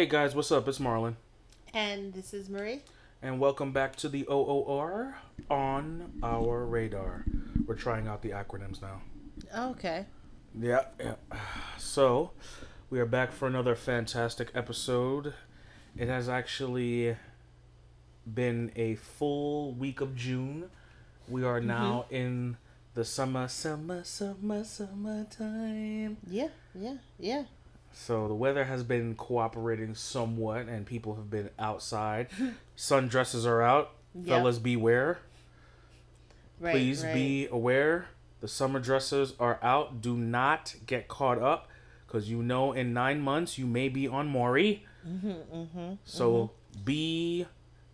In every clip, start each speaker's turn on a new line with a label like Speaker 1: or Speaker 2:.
Speaker 1: Hey guys, what's up? It's Marlon.
Speaker 2: And this is Marie.
Speaker 1: And welcome back to the OOR on our radar. We're trying out the acronyms now.
Speaker 2: Oh, okay.
Speaker 1: Yeah, yeah. So, we are back for another fantastic episode. It has actually been a full week of June. We are mm-hmm. now in the summer, summer, summer, summertime.
Speaker 2: Yeah, yeah, yeah.
Speaker 1: So the weather has been cooperating somewhat, and people have been outside. Sundresses are out.
Speaker 2: Yep.
Speaker 1: Fellas, beware.
Speaker 2: Right.
Speaker 1: Please
Speaker 2: right.
Speaker 1: be aware. The summer dresses are out. Do not get caught up, because you know in nine months you may be on Maury.
Speaker 2: Mm-hmm,
Speaker 1: So be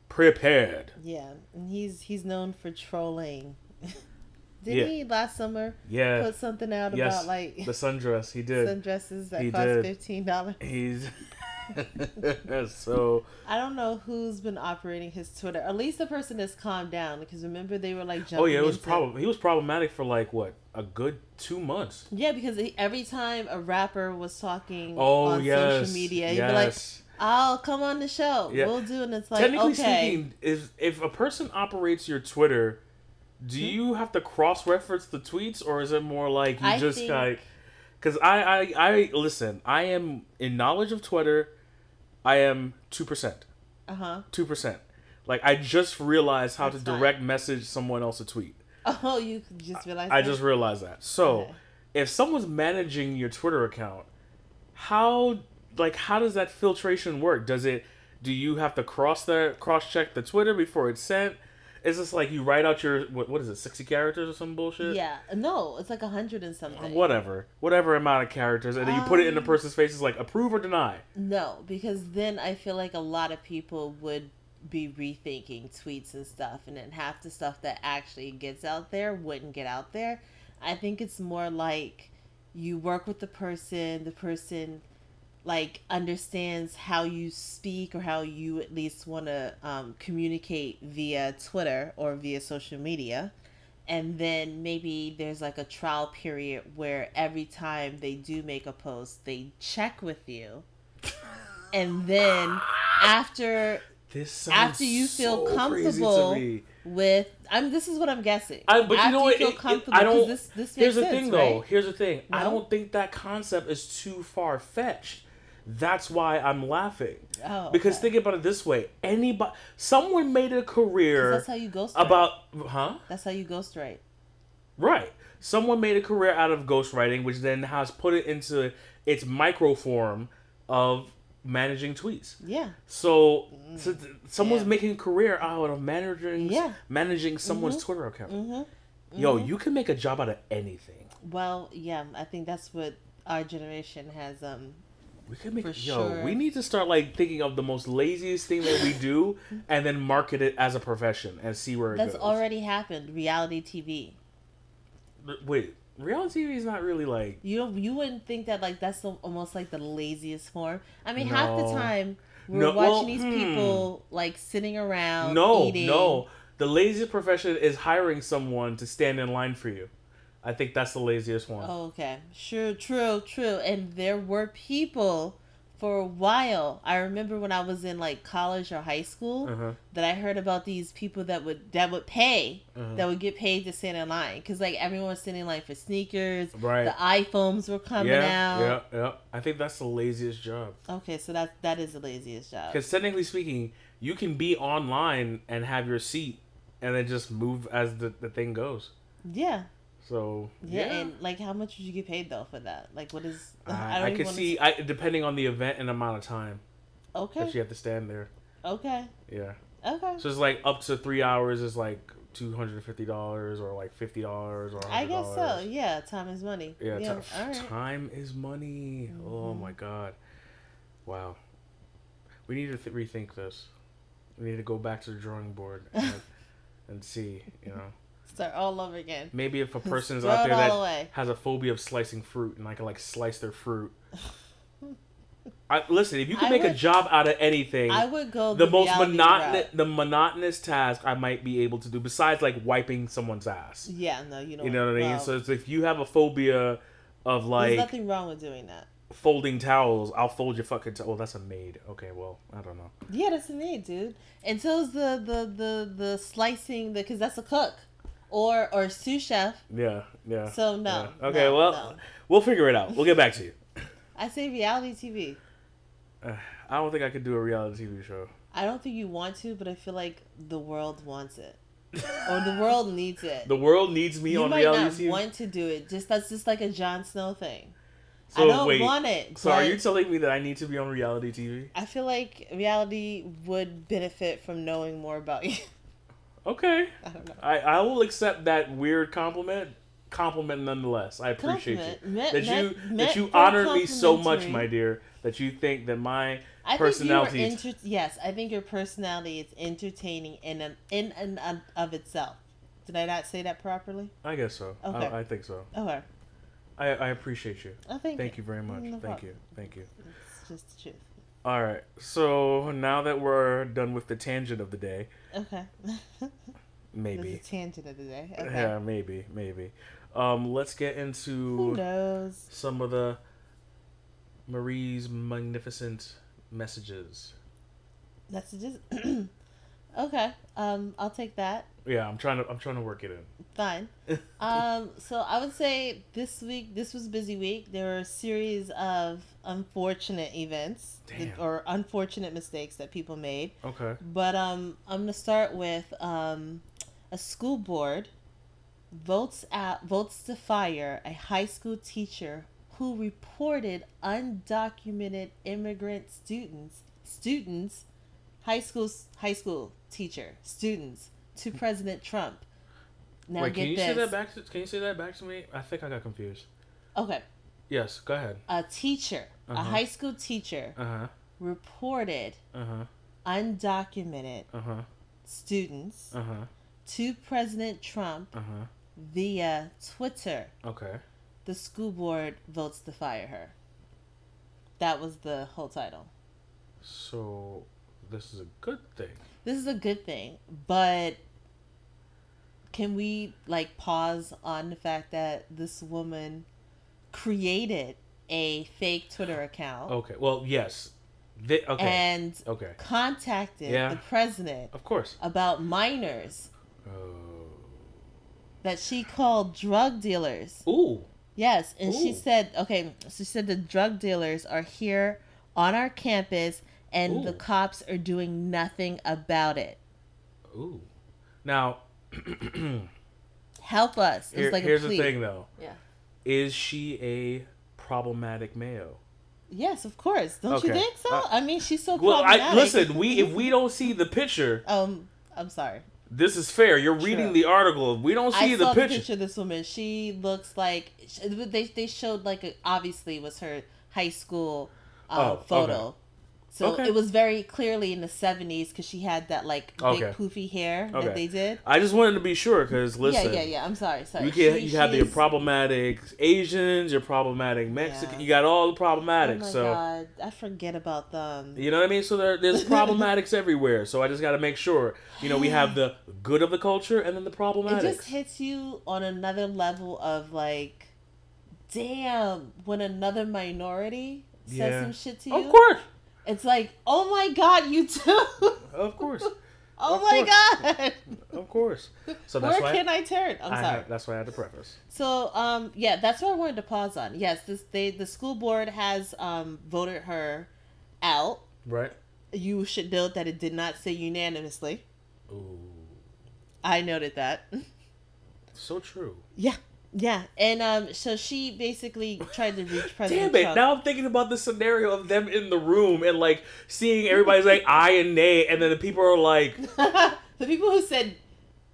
Speaker 1: prepared.
Speaker 2: Yeah, and he's he's known for trolling. Did
Speaker 1: Yeah.
Speaker 2: he last summer
Speaker 1: Yeah.
Speaker 2: put something out
Speaker 1: yes.
Speaker 2: about like
Speaker 1: the sundress. He did.
Speaker 2: sundresses that
Speaker 1: He
Speaker 2: cost
Speaker 1: did.
Speaker 2: fifteen dollars?
Speaker 1: He's so
Speaker 2: I don't know who's been operating his Twitter. At least the person that's calmed down because remember they were like jumping.
Speaker 1: Oh yeah, it was problem. He was problematic for like what a good two months.
Speaker 2: Yeah, because he, every time a rapper was talking
Speaker 1: Oh
Speaker 2: on
Speaker 1: yes,
Speaker 2: social media, he'd be like, "I'll come on the show.
Speaker 1: Yeah.
Speaker 2: We'll do," it. and it's like,
Speaker 1: Technically
Speaker 2: okay,
Speaker 1: speaking, if if a person operates your Twitter, do
Speaker 2: Hmm?
Speaker 1: you have to cross reference the tweets, or is it more like you
Speaker 2: I
Speaker 1: just
Speaker 2: think-
Speaker 1: like? Because I, I I listen, I am in knowledge of Twitter. I am two percent,
Speaker 2: uh huh.
Speaker 1: two percent. Like I just realized how
Speaker 2: That's
Speaker 1: to
Speaker 2: fine.
Speaker 1: direct message someone else a tweet.
Speaker 2: Oh, you just realized.
Speaker 1: I
Speaker 2: that?
Speaker 1: just realized that. So,
Speaker 2: Okay.
Speaker 1: if someone's managing your Twitter account, how like how does that filtration work? Does it do you have to cross the cross check the Twitter before it's sent? Is this like you write out your what, what is it, 60 characters or some bullshit?
Speaker 2: Yeah, no, it's like a hundred and something.
Speaker 1: Whatever. Whatever amount of characters and then you put it in the
Speaker 2: Um,
Speaker 1: person's face is like approve or deny.
Speaker 2: No, because then I feel like a lot of people would be rethinking tweets and stuff, and then half the stuff that actually gets out there wouldn't get out there. I think it's more like you work with the person, the person like understands how you speak or how you at least want to um, communicate via Twitter or via social media. And then maybe there's like a trial period where every time they do make a post, they check with you. And then after
Speaker 1: This
Speaker 2: after you feel
Speaker 1: so
Speaker 2: comfortable with I'm this is what I'm guessing.
Speaker 1: I, but
Speaker 2: after
Speaker 1: you know what?
Speaker 2: feel
Speaker 1: It- it- I don't.
Speaker 2: this, this
Speaker 1: here's the
Speaker 2: makes
Speaker 1: thing,
Speaker 2: sense,
Speaker 1: though. Here's the thing. I don't think that concept is too far fetched. That's why I'm laughing.
Speaker 2: Oh,
Speaker 1: Because
Speaker 2: okay.
Speaker 1: think about it this way: anybody, someone made a career
Speaker 2: that's how you ghostwrite.
Speaker 1: about, huh?
Speaker 2: That's how you ghostwrite.
Speaker 1: Right. Someone made a career out of ghostwriting, which then has put it into its micro form of managing tweets.
Speaker 2: Yeah.
Speaker 1: So, so th- someone's
Speaker 2: Yeah.
Speaker 1: making a career out of managing
Speaker 2: Yeah.
Speaker 1: managing someone's Twitter account.
Speaker 2: Mm-hmm.
Speaker 1: Yo, you can make a job out of anything.
Speaker 2: Well, yeah, I think that's what our generation has. Um,
Speaker 1: We could make
Speaker 2: For
Speaker 1: yo.
Speaker 2: sure.
Speaker 1: We need to start like thinking of the most laziest thing that we do, and then market it as a profession and see where it
Speaker 2: that's
Speaker 1: goes.
Speaker 2: already happened. Reality TV.
Speaker 1: Wait, reality TV is not really like
Speaker 2: You don't. You wouldn't think that like that's the, almost like the laziest form. I mean, half the time we're
Speaker 1: No,
Speaker 2: watching
Speaker 1: well,
Speaker 2: these
Speaker 1: hmm.
Speaker 2: people like sitting around.
Speaker 1: no,
Speaker 2: eating.
Speaker 1: no. The laziest profession is hiring someone to stand in line for you. I think that's the laziest one.
Speaker 2: Oh, okay. Sure, true, true. And there were people for a while. I remember when I was in like college or high school
Speaker 1: Uh-huh.
Speaker 2: that I heard about these people that would that would pay
Speaker 1: Uh-huh.
Speaker 2: that would get paid to stand in line because like everyone was standing in line for sneakers.
Speaker 1: Right.
Speaker 2: The iPhones were coming
Speaker 1: yeah,
Speaker 2: out.
Speaker 1: yeah, yeah. I think that's the laziest job.
Speaker 2: Okay, so that that is the laziest job.
Speaker 1: Because technically speaking, you can be online and have your seat, and then just move as the, the thing goes.
Speaker 2: Yeah.
Speaker 1: So
Speaker 2: yeah,
Speaker 1: yeah,
Speaker 2: and like, how much would you get paid though for that? Like, what is?
Speaker 1: I,
Speaker 2: don't
Speaker 1: I could see. I depending on the event and amount of time
Speaker 2: Okay.
Speaker 1: If you have to stand there.
Speaker 2: Okay.
Speaker 1: Yeah,
Speaker 2: Okay.
Speaker 1: so it's like up to three hours is like two hundred and fifty dollars, or like fifty dollars, or $100.
Speaker 2: I guess so. Yeah, time is money.
Speaker 1: Yeah,
Speaker 2: Yeah. right.
Speaker 1: time is money. Oh
Speaker 2: Mhm.
Speaker 1: my god, wow. We need to th- rethink this. We need to go back to the drawing board and, and see. You know,
Speaker 2: Start all over again.
Speaker 1: maybe if a person's out there that
Speaker 2: away.
Speaker 1: has a phobia of slicing fruit and I can like slice their fruit. I, listen, if you can
Speaker 2: I
Speaker 1: make a job out of anything,
Speaker 2: I would go
Speaker 1: the
Speaker 2: the,
Speaker 1: most monotonous the monotonous task I might be able to do besides like wiping someone's ass.
Speaker 2: Yeah, no, you know.
Speaker 1: You know what I mean? So it's if you have a phobia of
Speaker 2: there's
Speaker 1: like
Speaker 2: nothing wrong with doing that.
Speaker 1: folding towels. I'll fold your fucking towel. Oh, that's a maid. Okay, well, I don't know.
Speaker 2: Yeah, that's a maid, dude. And so is the the the the slicing the because that's a cook, or or sous chef.
Speaker 1: Yeah, yeah.
Speaker 2: So no.
Speaker 1: Yeah. Okay,
Speaker 2: no,
Speaker 1: well,
Speaker 2: no.
Speaker 1: we'll figure it out. We'll get back to you.
Speaker 2: I say reality TV.
Speaker 1: Uh, I don't think I could do a reality TV show.
Speaker 2: I don't think you want to, but I feel like the world wants it, or the world needs it.
Speaker 1: The world needs me
Speaker 2: you
Speaker 1: on
Speaker 2: might
Speaker 1: reality
Speaker 2: not
Speaker 1: TV.
Speaker 2: want to do it. Just that's just like a Jon Snow thing.
Speaker 1: so
Speaker 2: I don't
Speaker 1: wait,
Speaker 2: want it.
Speaker 1: so are you telling me that I need to be on reality TV?
Speaker 2: I feel like reality would benefit from knowing more about you.
Speaker 1: Okay,
Speaker 2: I don't know.
Speaker 1: I I will accept that weird compliment. Compliment nonetheless. I appreciate
Speaker 2: Compliment.
Speaker 1: you
Speaker 2: Meant-
Speaker 1: that you that you
Speaker 2: very
Speaker 1: honor me so much, my dear. That you think that my
Speaker 2: I
Speaker 1: personality.
Speaker 2: think you are yes, I think your personality is entertaining in an in and of- itself. Did I not say that properly?
Speaker 1: I guess so.
Speaker 2: Okay.
Speaker 1: I, I think so.
Speaker 2: Okay.
Speaker 1: I, I appreciate you.
Speaker 2: Oh, thank,
Speaker 1: Thank you very much.
Speaker 2: No
Speaker 1: Thank
Speaker 2: problem.
Speaker 1: you. Thank you.
Speaker 2: It's just the truth.
Speaker 1: All right. So now that we're done with the tangent of the day,
Speaker 2: Okay.
Speaker 1: maybe.
Speaker 2: This is tangent of the day. Okay.
Speaker 1: Yeah, maybe, maybe. Um, let's get
Speaker 2: Who
Speaker 1: into
Speaker 2: knows?
Speaker 1: some of the Marie's magnificent messages.
Speaker 2: Just okay. Um, I'll take that.
Speaker 1: Yeah, I'm trying to I'm trying to work it in.
Speaker 2: Fine. um, so I would say this week, this was a busy week. There were a series of unfortunate events that- or unfortunate mistakes that people made.
Speaker 1: Okay.
Speaker 2: But um, I'm gonna start with um, a school board votes out votes to fire a high school teacher who reported undocumented immigrant students students high school high school teacher students to President Trump. Now
Speaker 1: Wait,
Speaker 2: get
Speaker 1: can you
Speaker 2: this.
Speaker 1: say that back? To, can you say that back to me? I think I got confused.
Speaker 2: Okay,
Speaker 1: Yes, go ahead.
Speaker 2: a teacher, a
Speaker 1: Uh-huh.
Speaker 2: high school teacher,
Speaker 1: Uh huh.
Speaker 2: reported
Speaker 1: Uh huh.
Speaker 2: undocumented
Speaker 1: Uh huh.
Speaker 2: students
Speaker 1: Uh huh.
Speaker 2: to President Trump
Speaker 1: Uh huh.
Speaker 2: via Twitter.
Speaker 1: Okay.
Speaker 2: The school board votes to fire her. That was the whole title.
Speaker 1: So this is a good thing.
Speaker 2: This is a good thing, but can we like pause on the fact that this woman created a fake Twitter account
Speaker 1: Okay. Well, yes. Thi- okay.
Speaker 2: and
Speaker 1: okay.
Speaker 2: contacted
Speaker 1: Yeah.
Speaker 2: the president
Speaker 1: Of course.
Speaker 2: about minors
Speaker 1: Oh.
Speaker 2: that she called drug dealers.
Speaker 1: Ooh.
Speaker 2: Yes, and she said, okay, so she said the drug dealers are here on our campus and the cops are doing nothing about it.
Speaker 1: Ooh. Now,
Speaker 2: Help us. It
Speaker 1: here,
Speaker 2: like
Speaker 1: here's
Speaker 2: a
Speaker 1: the thing, though.
Speaker 2: Yeah.
Speaker 1: Is she a problematic Mayo?
Speaker 2: Yes, of course. Don't you think so?
Speaker 1: Uh,
Speaker 2: I mean, she's so
Speaker 1: Well, I
Speaker 2: problematic.
Speaker 1: listen. We if we don't see the picture,
Speaker 2: Um, I'm sorry.
Speaker 1: this is fair. You're reading the article. We don't see
Speaker 2: I
Speaker 1: the
Speaker 2: saw
Speaker 1: picture,
Speaker 2: the picture of this woman. She looks like they they showed like a, obviously was her high school uh,
Speaker 1: Oh,
Speaker 2: photo.
Speaker 1: okay.
Speaker 2: So
Speaker 1: Okay.
Speaker 2: it was very clearly in the 70s because she had that like big
Speaker 1: Okay.
Speaker 2: poofy hair
Speaker 1: Okay.
Speaker 2: that they did.
Speaker 1: I just wanted to be sure because listen.
Speaker 2: yeah, yeah, yeah. I'm sorry, sorry.
Speaker 1: You can
Speaker 2: She-
Speaker 1: you have
Speaker 2: your
Speaker 1: problematic Asians, your problematic Mexican.
Speaker 2: Yeah.
Speaker 1: You got all the
Speaker 2: Oh my
Speaker 1: so
Speaker 2: god, I forget about them.
Speaker 1: you know what I mean. So there, there's problematics everywhere. So I just got to make sure. You know, we have the good of the culture and then the problematics.
Speaker 2: It just hits you on another level of like, damn, when another minority says
Speaker 1: Yeah.
Speaker 2: some shit to you.
Speaker 1: of course,
Speaker 2: It's like, oh my god, you too.
Speaker 1: of course,
Speaker 2: oh
Speaker 1: Of
Speaker 2: my
Speaker 1: course.
Speaker 2: god.
Speaker 1: of course. So that's
Speaker 2: Where
Speaker 1: why
Speaker 2: can I turn? I'm
Speaker 1: I
Speaker 2: sorry.
Speaker 1: that's why I had to preface.
Speaker 2: So, um, yeah, that's what I wanted to pause on. Yes, this they the school board has um voted her out.
Speaker 1: Right.
Speaker 2: You should note that it did not say unanimously.
Speaker 1: Ooh,
Speaker 2: I noted that.
Speaker 1: so true.
Speaker 2: yeah, yeah, and um, so she basically tried to reach President
Speaker 1: Damn it!
Speaker 2: Trump.
Speaker 1: Now I'm thinking about the scenario of them in the room and like seeing everybody's like I and nay, and then the people are like,
Speaker 2: the people who said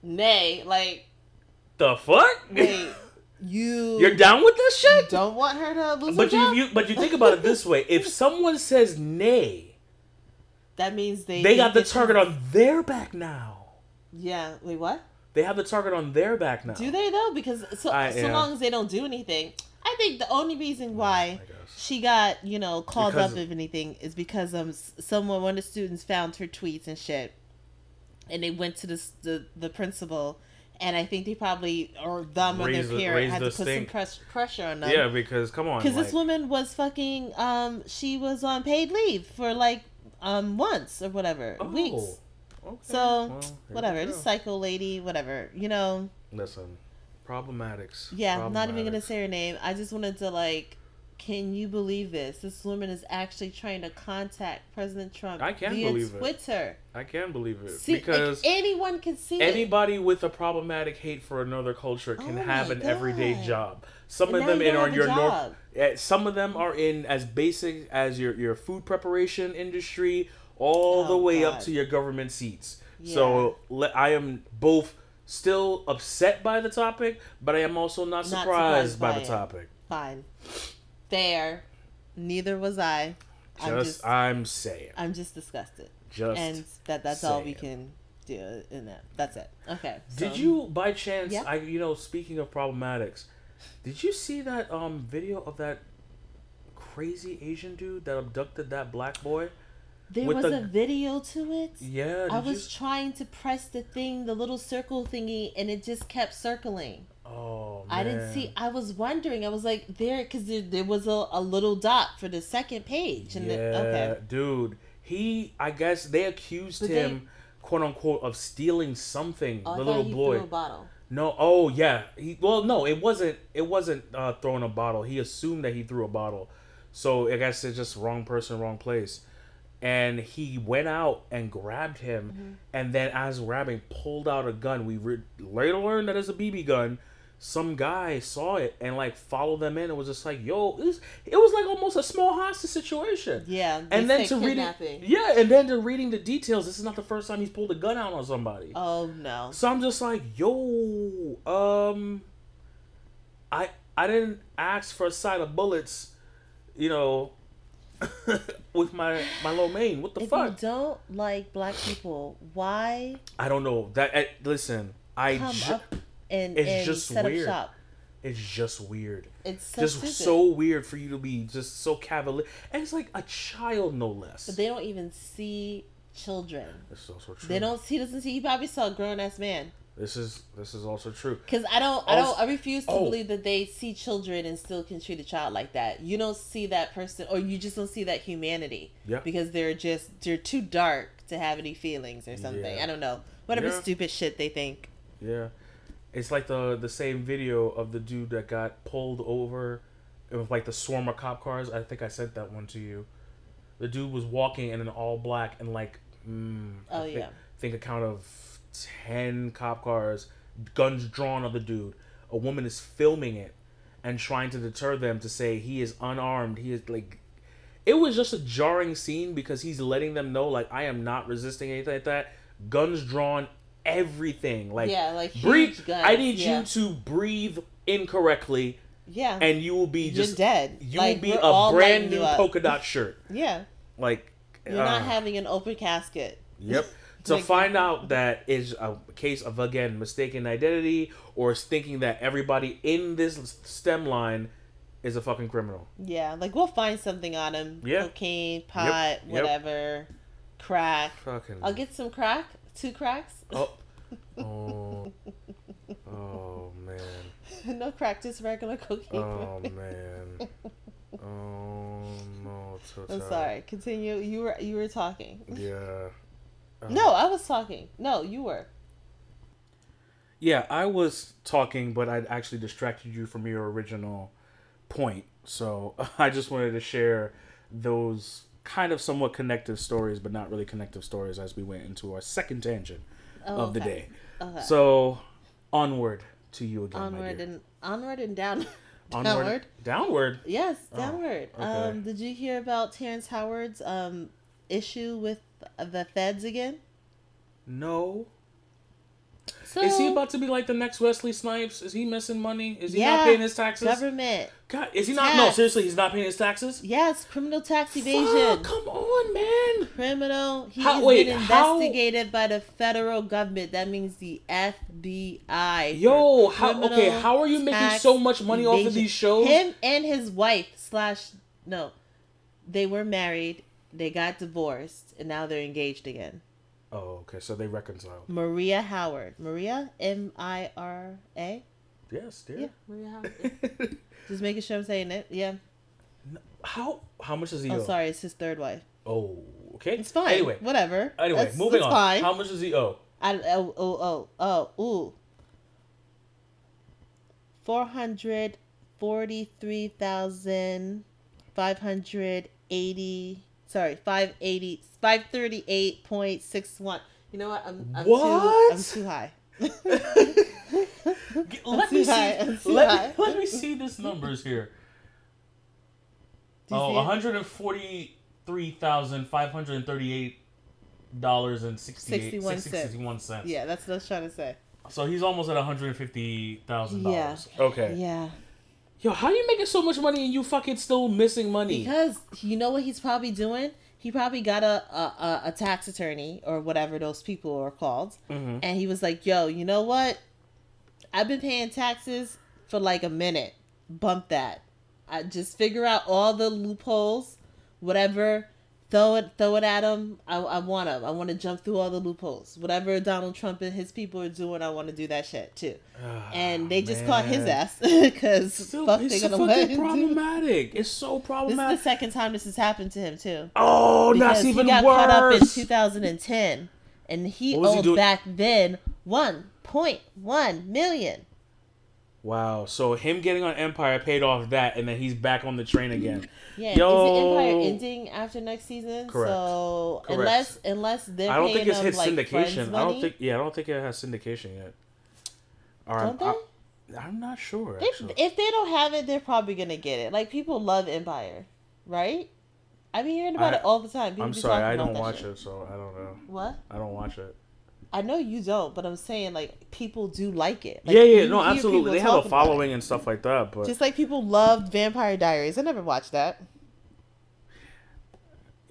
Speaker 2: nay, like,
Speaker 1: "The fuck?
Speaker 2: wait, you
Speaker 1: You're down with this shit?"
Speaker 2: don't want her to lose
Speaker 1: But
Speaker 2: her
Speaker 1: you,
Speaker 2: job?
Speaker 1: you but you think about it this way: if someone says nay,
Speaker 2: that means they
Speaker 1: they got the target on their back now.
Speaker 2: Yeah, wait, what?
Speaker 1: They have the target on their back now.
Speaker 2: Do they though? Because so
Speaker 1: I-
Speaker 2: so
Speaker 1: yeah.
Speaker 2: long as they don't do anything, I think the only reason why she got you know called
Speaker 1: Because
Speaker 2: up
Speaker 1: of-
Speaker 2: if anything is because um someone one of the students found her tweets and shit, and they went to the the, the principal, and I think they probably or them or their
Speaker 1: the-
Speaker 2: parent had to put some press, pressure on them.
Speaker 1: Yeah, because come on,
Speaker 2: because
Speaker 1: like,
Speaker 2: this woman was fucking. Um, she was on paid leave for like um months or whatever
Speaker 1: oh,
Speaker 2: weeks.
Speaker 1: Okay,
Speaker 2: So
Speaker 1: well,
Speaker 2: whatever,
Speaker 1: go.
Speaker 2: this psycho lady, whatever. You know,
Speaker 1: Listen, problematics.
Speaker 2: yeah. I'm not even gonna say her name. I just wanted to like. Can you believe this? This woman is actually trying to contact President Trump
Speaker 1: I can
Speaker 2: via
Speaker 1: believe it.
Speaker 2: Twitter.
Speaker 1: I can believe it
Speaker 2: See,
Speaker 1: because
Speaker 2: like, anyone can see it.
Speaker 1: anybody with a problematic hate for another culture can
Speaker 2: Oh
Speaker 1: have
Speaker 2: my
Speaker 1: an everyday job. Some
Speaker 2: And
Speaker 1: of them
Speaker 2: you
Speaker 1: in
Speaker 2: don't
Speaker 1: are your norm.
Speaker 2: job.
Speaker 1: eh, Some of them are in as basic as your your food preparation industry, all the
Speaker 2: Oh,
Speaker 1: way up to your government seats. So le- I am both still upset by the topic, but I am also not
Speaker 2: Not
Speaker 1: surprised,
Speaker 2: surprised
Speaker 1: by,
Speaker 2: by
Speaker 1: the topic.
Speaker 2: Fine. Fair. Neither was I. I'm
Speaker 1: Just,
Speaker 2: just
Speaker 1: I'm saying,
Speaker 2: I'm just disgusted.
Speaker 1: just.
Speaker 2: and that that's all we can do in that. That's it. Okay.
Speaker 1: Did you, by chance,
Speaker 2: Yeah.
Speaker 1: I you know, speaking of problematics, did you see that um video of that crazy Asian dude that abducted that black boy?
Speaker 2: There was
Speaker 1: the-
Speaker 2: a video to it.
Speaker 1: Yeah,
Speaker 2: I was
Speaker 1: you?
Speaker 2: trying to press the thing, the little circle thingy, and it just kept circling.
Speaker 1: Oh man.
Speaker 2: I didn't see. I was wondering. I was like, there, because there, there was a, a little dot for the second page, and
Speaker 1: yeah,
Speaker 2: the, okay,
Speaker 1: dude. He, I guess they accused
Speaker 2: But they-
Speaker 1: him, quote unquote, of stealing something.
Speaker 2: oh,
Speaker 1: the little
Speaker 2: he
Speaker 1: boy.
Speaker 2: threw a bottle.
Speaker 1: No, oh yeah. He well, no, it wasn't. It wasn't uh, throwing a bottle. He assumed that he threw a bottle, so I guess it's just wrong person, wrong place. And he went out and grabbed him,
Speaker 2: Mm-hmm.
Speaker 1: and then as grabbing, pulled out a gun. We re- later learned that it's a BB gun. Some guy saw it and like followed them in and was just like, "Yo, it was, it was like almost a small hostage situation."
Speaker 2: Yeah,
Speaker 1: And then to reading, yeah, and then to reading the details, this is not the first time he's pulled a gun out on somebody.
Speaker 2: Oh no.
Speaker 1: So I'm just like, yo, um, I I didn't ask for a side of bullets, you know, with my my lo mein. What the
Speaker 2: if
Speaker 1: fuck?
Speaker 2: you don't like black people, why
Speaker 1: I don't know. That eh, listen, I
Speaker 2: come
Speaker 1: ju-
Speaker 2: up and,
Speaker 1: it's
Speaker 2: and
Speaker 1: just
Speaker 2: set
Speaker 1: weird.
Speaker 2: up shop?
Speaker 1: it's just weird.
Speaker 2: It's so
Speaker 1: just
Speaker 2: stupid.
Speaker 1: so weird for you to be just so cavalier. And it's like a child, no less.
Speaker 2: But they don't even see children.
Speaker 1: this is also true.
Speaker 2: They don't. He doesn't see. He probably saw a grown ass man.
Speaker 1: This is this is also true.
Speaker 2: Because I don't. I don't. I refuse to
Speaker 1: oh.
Speaker 2: believe that they see children and still can treat a child like that. You don't see that person, or you just don't see that humanity.
Speaker 1: Yeah.
Speaker 2: Because they're just they're too dark to have any feelings or something.
Speaker 1: Yeah.
Speaker 2: I don't know. Whatever
Speaker 1: Yeah.
Speaker 2: stupid shit they think.
Speaker 1: Yeah, it's like the the same video of the dude that got pulled over with like the swarm of cop cars. I think I sent that one to you. The dude was walking in an all black and like, mm, I
Speaker 2: Oh,
Speaker 1: thi-
Speaker 2: yeah.
Speaker 1: think a count of ten cop cars, guns drawn on the dude. A woman is filming it and trying to deter them to say he is unarmed. He is like. It was just a jarring scene because he's letting them know like I am not resisting anything like that. Guns drawn, everything like
Speaker 2: Yeah, like
Speaker 1: breathe. I need
Speaker 2: yeah.
Speaker 1: you to breathe incorrectly,
Speaker 2: Yeah.
Speaker 1: and you will be
Speaker 2: You're
Speaker 1: just
Speaker 2: dead.
Speaker 1: You
Speaker 2: Like,
Speaker 1: will be a brand new polka dot shirt.
Speaker 2: Yeah.
Speaker 1: Like
Speaker 2: You're not
Speaker 1: uh,
Speaker 2: having an open casket.
Speaker 1: Yep. To
Speaker 2: Like-
Speaker 1: find out that is a case of again mistaken identity or is thinking that everybody in this stem line is a fucking criminal.
Speaker 2: Yeah, like we'll find something on him.
Speaker 1: Yeah.
Speaker 2: Cocaine, pot,
Speaker 1: yep.
Speaker 2: whatever. Crack.
Speaker 1: Fucking.
Speaker 2: I'll get some crack. Two cracks.
Speaker 1: Oh. Oh. Oh man.
Speaker 2: no crack, just regular cocaine.
Speaker 1: Oh man. Oh no.
Speaker 2: I'm sorry. Continue. You were you were talking.
Speaker 1: Yeah. Uh,
Speaker 2: No, I was talking. No, you were.
Speaker 1: Yeah, I was talking, but I actually distracted you from your original point. So I just wanted to share those kind of somewhat connective stories, but not really connective stories as we went into our second tangent
Speaker 2: Oh,
Speaker 1: of the day.
Speaker 2: Okay.
Speaker 1: So onward to you again, my
Speaker 2: onward
Speaker 1: dear.
Speaker 2: and onward and down.
Speaker 1: Onward,
Speaker 2: downward.
Speaker 1: downward.
Speaker 2: Yes,
Speaker 1: Oh,
Speaker 2: downward.
Speaker 1: okay.
Speaker 2: Um, did you hear about Terrence Howard's um issue with the feds again?
Speaker 1: No.
Speaker 2: So
Speaker 1: Is he about to be like the next Wesley Snipes? Is he missing money? Is he
Speaker 2: Yeah,
Speaker 1: not paying his taxes?
Speaker 2: government?
Speaker 1: God, is he not? No, seriously, he's not paying his taxes.
Speaker 2: Yes, criminal tax evasion.
Speaker 1: Fuck, come on, man.
Speaker 2: criminal. He
Speaker 1: How-
Speaker 2: is
Speaker 1: wait,
Speaker 2: being
Speaker 1: how-
Speaker 2: investigated by the federal government. That means the FBI.
Speaker 1: Yo, how okay? How are you making so much money off of these shows?
Speaker 2: Him and his wife slash no, they were married. They got divorced, and now they're engaged again.
Speaker 1: Oh, okay. So they reconciled.
Speaker 2: Maria Howard. Maria M I R A.
Speaker 1: Yes, dear.
Speaker 2: Yeah, Maria Howard. Just making sure I'm saying it. Yeah.
Speaker 1: How how much does he
Speaker 2: Oh,
Speaker 1: owe?
Speaker 2: sorry, it's his third wife.
Speaker 1: Oh, okay.
Speaker 2: It's fine.
Speaker 1: Anyway,
Speaker 2: whatever.
Speaker 1: anyway,
Speaker 2: That's-
Speaker 1: moving
Speaker 2: that's
Speaker 1: on.
Speaker 2: Fine.
Speaker 1: How much does he owe?
Speaker 2: I, oh, oh, oh, oh, ooh. Four hundred forty-three thousand five hundred eighty. Sorry, five eighty, five thirty-eight point six one. You know what? I'm, I'm
Speaker 1: What?
Speaker 2: too. I'm too high.
Speaker 1: let
Speaker 2: too
Speaker 1: me
Speaker 2: high,
Speaker 1: see. Let,
Speaker 2: high.
Speaker 1: let me see this numbers here. Oh,
Speaker 2: see it?
Speaker 1: one hundred and forty-three thousand five hundred and thirty-eight dollars and
Speaker 2: 61 cents.
Speaker 1: sixty-one cents.
Speaker 2: Yeah, that's what I was trying to say.
Speaker 1: So he's almost at one hundred and fifty thousand
Speaker 2: Yeah.
Speaker 1: dollars. Okay.
Speaker 2: Yeah.
Speaker 1: Yo, how you making so much money and you fucking still missing money?
Speaker 2: Because you know what he's probably doing? He probably got a a, a, tax attorney or whatever those people are called,
Speaker 1: Mhm.
Speaker 2: and he was like, "Yo, you know what? I've been paying taxes for like a minute. Bump that. I just figure out all the loopholes, whatever. Throw it, throw it at him. I, I want to. I want to jump through all the loopholes. Whatever Donald Trump and his people are doing, I want to do that shit too. Ah, and they just caught his ass because fuck,
Speaker 1: it's they're
Speaker 2: gonna
Speaker 1: fucking
Speaker 2: him
Speaker 1: problematic. It's so problematic.
Speaker 2: This is the second time this has happened to him too.
Speaker 1: oh,
Speaker 2: Because
Speaker 1: that's even
Speaker 2: he got
Speaker 1: worse.
Speaker 2: caught up in 2010, and he
Speaker 1: was he
Speaker 2: owed back then 1.1 million.
Speaker 1: Wow. So him getting on Empire paid off that, and then he's back on the train again.
Speaker 2: Yeah,
Speaker 1: Yo.
Speaker 2: is the Empire ending after next season?
Speaker 1: Correct.
Speaker 2: So
Speaker 1: Correct.
Speaker 2: unless unless they're
Speaker 1: I don't think it's
Speaker 2: them,
Speaker 1: hit
Speaker 2: like,
Speaker 1: syndication. I don't think. Yeah, I don't think it has syndication yet. All right.
Speaker 2: Don't they?
Speaker 1: I, am not sure.
Speaker 2: They- if they don't have it, they're probably gonna get it. Like people love Empire, right? I've been hearing about
Speaker 1: I-
Speaker 2: it all the time. People
Speaker 1: I'm sorry, I don't watch
Speaker 2: shit.
Speaker 1: it, so I don't know.
Speaker 2: What?
Speaker 1: I don't watch it.
Speaker 2: I know you don't, but I'm saying like people do like it. Like,
Speaker 1: yeah, yeah, no, absolutely. They have a
Speaker 2: talking about it.
Speaker 1: following and stuff like that, but
Speaker 2: Just like people loved Vampire Diaries. I never watched that.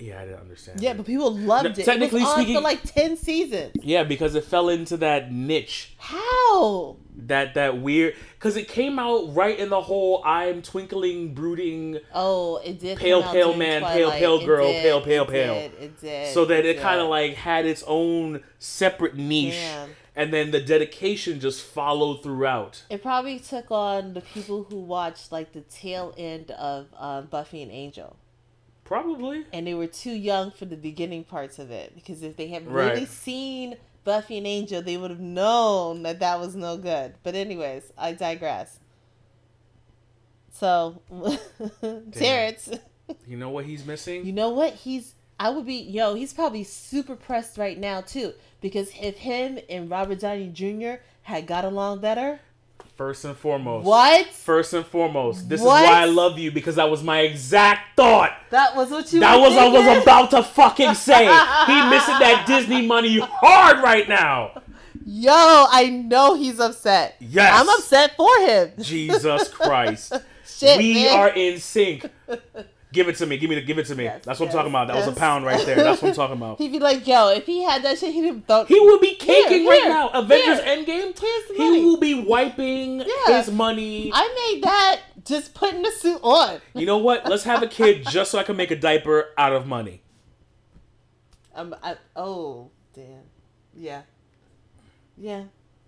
Speaker 1: Yeah, I didn't understand.
Speaker 2: Yeah,
Speaker 1: it.
Speaker 2: but people loved
Speaker 1: No,
Speaker 2: it.
Speaker 1: technically
Speaker 2: it was on
Speaker 1: speaking-
Speaker 2: for like ten seasons.
Speaker 1: yeah, because it fell into that niche,
Speaker 2: How?
Speaker 1: that that weird, because it came out right in the whole "I'm twinkling, brooding,"
Speaker 2: Oh, it did.
Speaker 1: Pale,
Speaker 2: come out
Speaker 1: pale man, pale,
Speaker 2: Twilight.
Speaker 1: pale
Speaker 2: It
Speaker 1: girl,
Speaker 2: did,
Speaker 1: pale, pale,
Speaker 2: it
Speaker 1: pale.
Speaker 2: Did, it did.
Speaker 1: so that it
Speaker 2: did.
Speaker 1: kind of like had its own separate niche,
Speaker 2: Damn.
Speaker 1: and then the dedication just followed throughout.
Speaker 2: It probably took on the people who watched like the tail end of um, Buffy and Angel,
Speaker 1: Probably.
Speaker 2: and they were too young for the beginning parts of it. Because if they had really seen Buffy and Angel, they would have known that that was no good. But anyways, I digress. So, Terrence,
Speaker 1: You know what he's missing?
Speaker 2: you know what? He's I would be yo. He's probably super pressed right now too because if him and Robert Downey Jr. had got along better,
Speaker 1: First and foremost.
Speaker 2: what?
Speaker 1: First and foremost, this
Speaker 2: What?
Speaker 1: is why I love you because that was my exact thought.
Speaker 2: That was what you.
Speaker 1: That was I was about to fucking say. He missing that Disney money hard right now.
Speaker 2: Yo, I know he's upset.
Speaker 1: Yes.
Speaker 2: I'm upset for him.
Speaker 1: Jesus Christ.
Speaker 2: Shit,
Speaker 1: we
Speaker 2: man.
Speaker 1: are in sync. Give it to me. Give me the give it to me.
Speaker 2: Yes,
Speaker 1: That's what
Speaker 2: yes,
Speaker 1: I'm talking about. That was a pound right there. That's what I'm talking about.
Speaker 2: He'd be like, "Yo, if he had that shit, he'd have thought
Speaker 1: He will be caking
Speaker 2: Here,
Speaker 1: right
Speaker 2: here,
Speaker 1: now. Avengers
Speaker 2: here.
Speaker 1: Endgame. He
Speaker 2: money.
Speaker 1: will be wiping
Speaker 2: Yeah.
Speaker 1: his money.
Speaker 2: I made that just putting the suit on.
Speaker 1: You know what? Let's have a kid just so I can make a diaper out of money.
Speaker 2: Um, I, oh damn, yeah, yeah,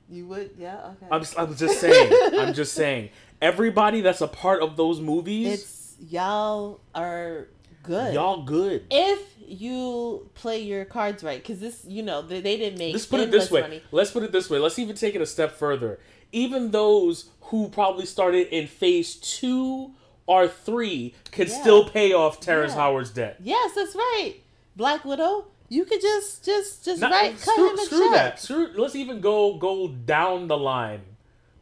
Speaker 2: you would, yeah, okay.
Speaker 1: I'm, I'm just saying. I'm just saying. Everybody that's a part of those movies,
Speaker 2: it's y'all are good.
Speaker 1: y'all good.
Speaker 2: if you play your cards right, because this, you know, they, they didn't make.
Speaker 1: Let's put it this way.
Speaker 2: Money.
Speaker 1: Let's put it this way. Let's even take it a step further. Even those who probably started in phase two or three can
Speaker 2: Yeah.
Speaker 1: still pay off Terrence
Speaker 2: Yeah.
Speaker 1: Howard's debt.
Speaker 2: Yes, that's right. Black Widow. You could just, just, just
Speaker 1: Not-
Speaker 2: write, cut
Speaker 1: screw
Speaker 2: him a
Speaker 1: screw that. Screw, let's even go go down the line.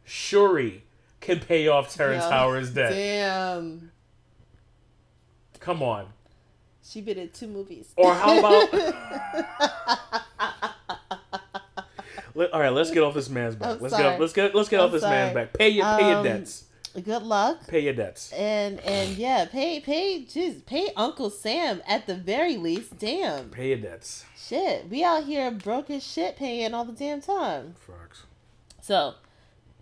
Speaker 1: Shuri can pay off Terrence
Speaker 2: Yo,
Speaker 1: Howard's debt.
Speaker 2: Damn.
Speaker 1: Come on.
Speaker 2: She been in two movies.
Speaker 1: Or how about? All right, let's get off this man's back.
Speaker 2: I'm
Speaker 1: let's
Speaker 2: sorry.
Speaker 1: get off, let's get let's get
Speaker 2: I'm
Speaker 1: off this man's back. Pay your pay your
Speaker 2: Um,
Speaker 1: debts.
Speaker 2: Good luck.
Speaker 1: Pay your debts.
Speaker 2: And and yeah, pay pay jeez, pay Uncle Sam at the very least. Damn.
Speaker 1: Pay your debts.
Speaker 2: Shit. We out here broke as shit paying all the damn time.
Speaker 1: Fucks.
Speaker 2: So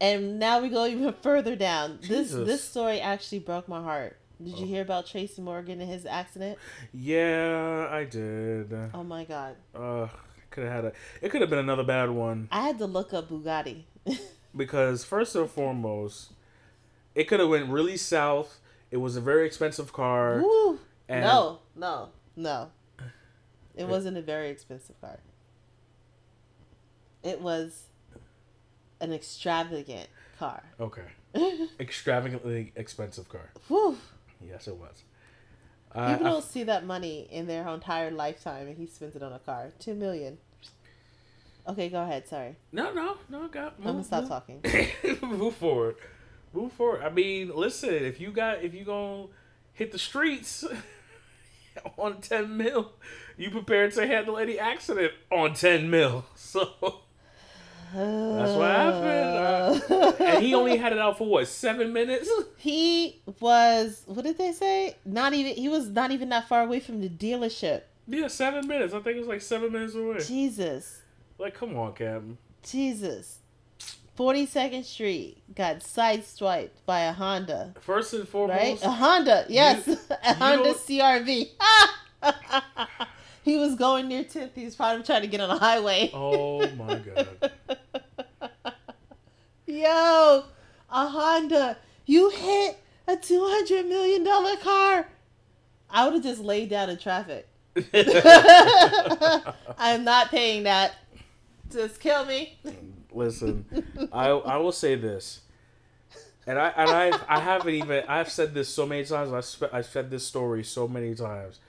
Speaker 2: and now we go even further down. This this story actually broke my heart. Did you hear about Tracy Morgan and his accident?
Speaker 1: Yeah, I did.
Speaker 2: Oh my god.
Speaker 1: Uh, could have had a. It could have been another bad one
Speaker 2: I had to look up Bugatti.
Speaker 1: because first and foremost, it could have went really south. It was a very expensive car.
Speaker 2: Woo. No, no, no. It wasn't a very expensive car. It was an extravagant car.
Speaker 1: Okay. Extravagantly expensive car.
Speaker 2: Whew.
Speaker 1: Yes, it was. Uh, I,
Speaker 2: People don't see that money in their entire lifetime, and he spends it on a car. Two million. Okay, go ahead. Sorry,
Speaker 1: no, no, no. Got.
Speaker 2: I'm gonna stop
Speaker 1: move-
Speaker 2: talking.
Speaker 1: move forward. Move forward. I mean, listen. If you got, if you gonna hit the streets on ten mil, you prepared to handle any accident on ten mil. So that's what happened. Uh, and he only had it out for what seven minutes.
Speaker 2: he was. What did they say? Not even. He was not even that far away from the dealership.
Speaker 1: Yeah, seven minutes. I think it was like seven minutes away.
Speaker 2: Jesus,
Speaker 1: Like, come on, Captain.
Speaker 2: Jesus. Forty Second Street got sideswiped by a Honda.
Speaker 1: First and
Speaker 2: Right?
Speaker 1: foremost,
Speaker 2: A Honda, yes, a Honda CRV. he was going near 10th. He was probably trying to get on a highway.
Speaker 1: oh my god.
Speaker 2: Yo, a Honda. You hit a $200 million car. I would have just laid down in traffic. I'm not paying that. Just kill me.
Speaker 1: Listen, I I will say this, and I and I I haven't even I've said this so many times. I've spe- I've said this story so many times.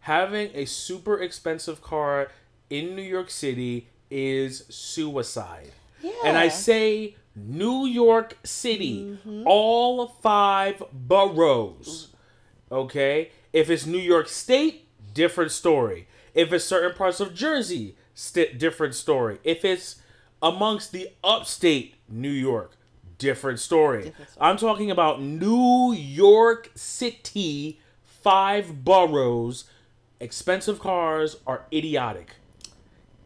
Speaker 1: Having a super expensive car in New York City is suicide.
Speaker 2: Yeah.
Speaker 1: And I say New York City, mm-hmm. all five boroughs. Okay? If it's New York State, different story. If it's certain parts of Jersey, st- different story. If it's amongst the upstate New York, different story.
Speaker 2: Different story.
Speaker 1: I'm talking about New York City, five boroughs. Expensive cars are idiotic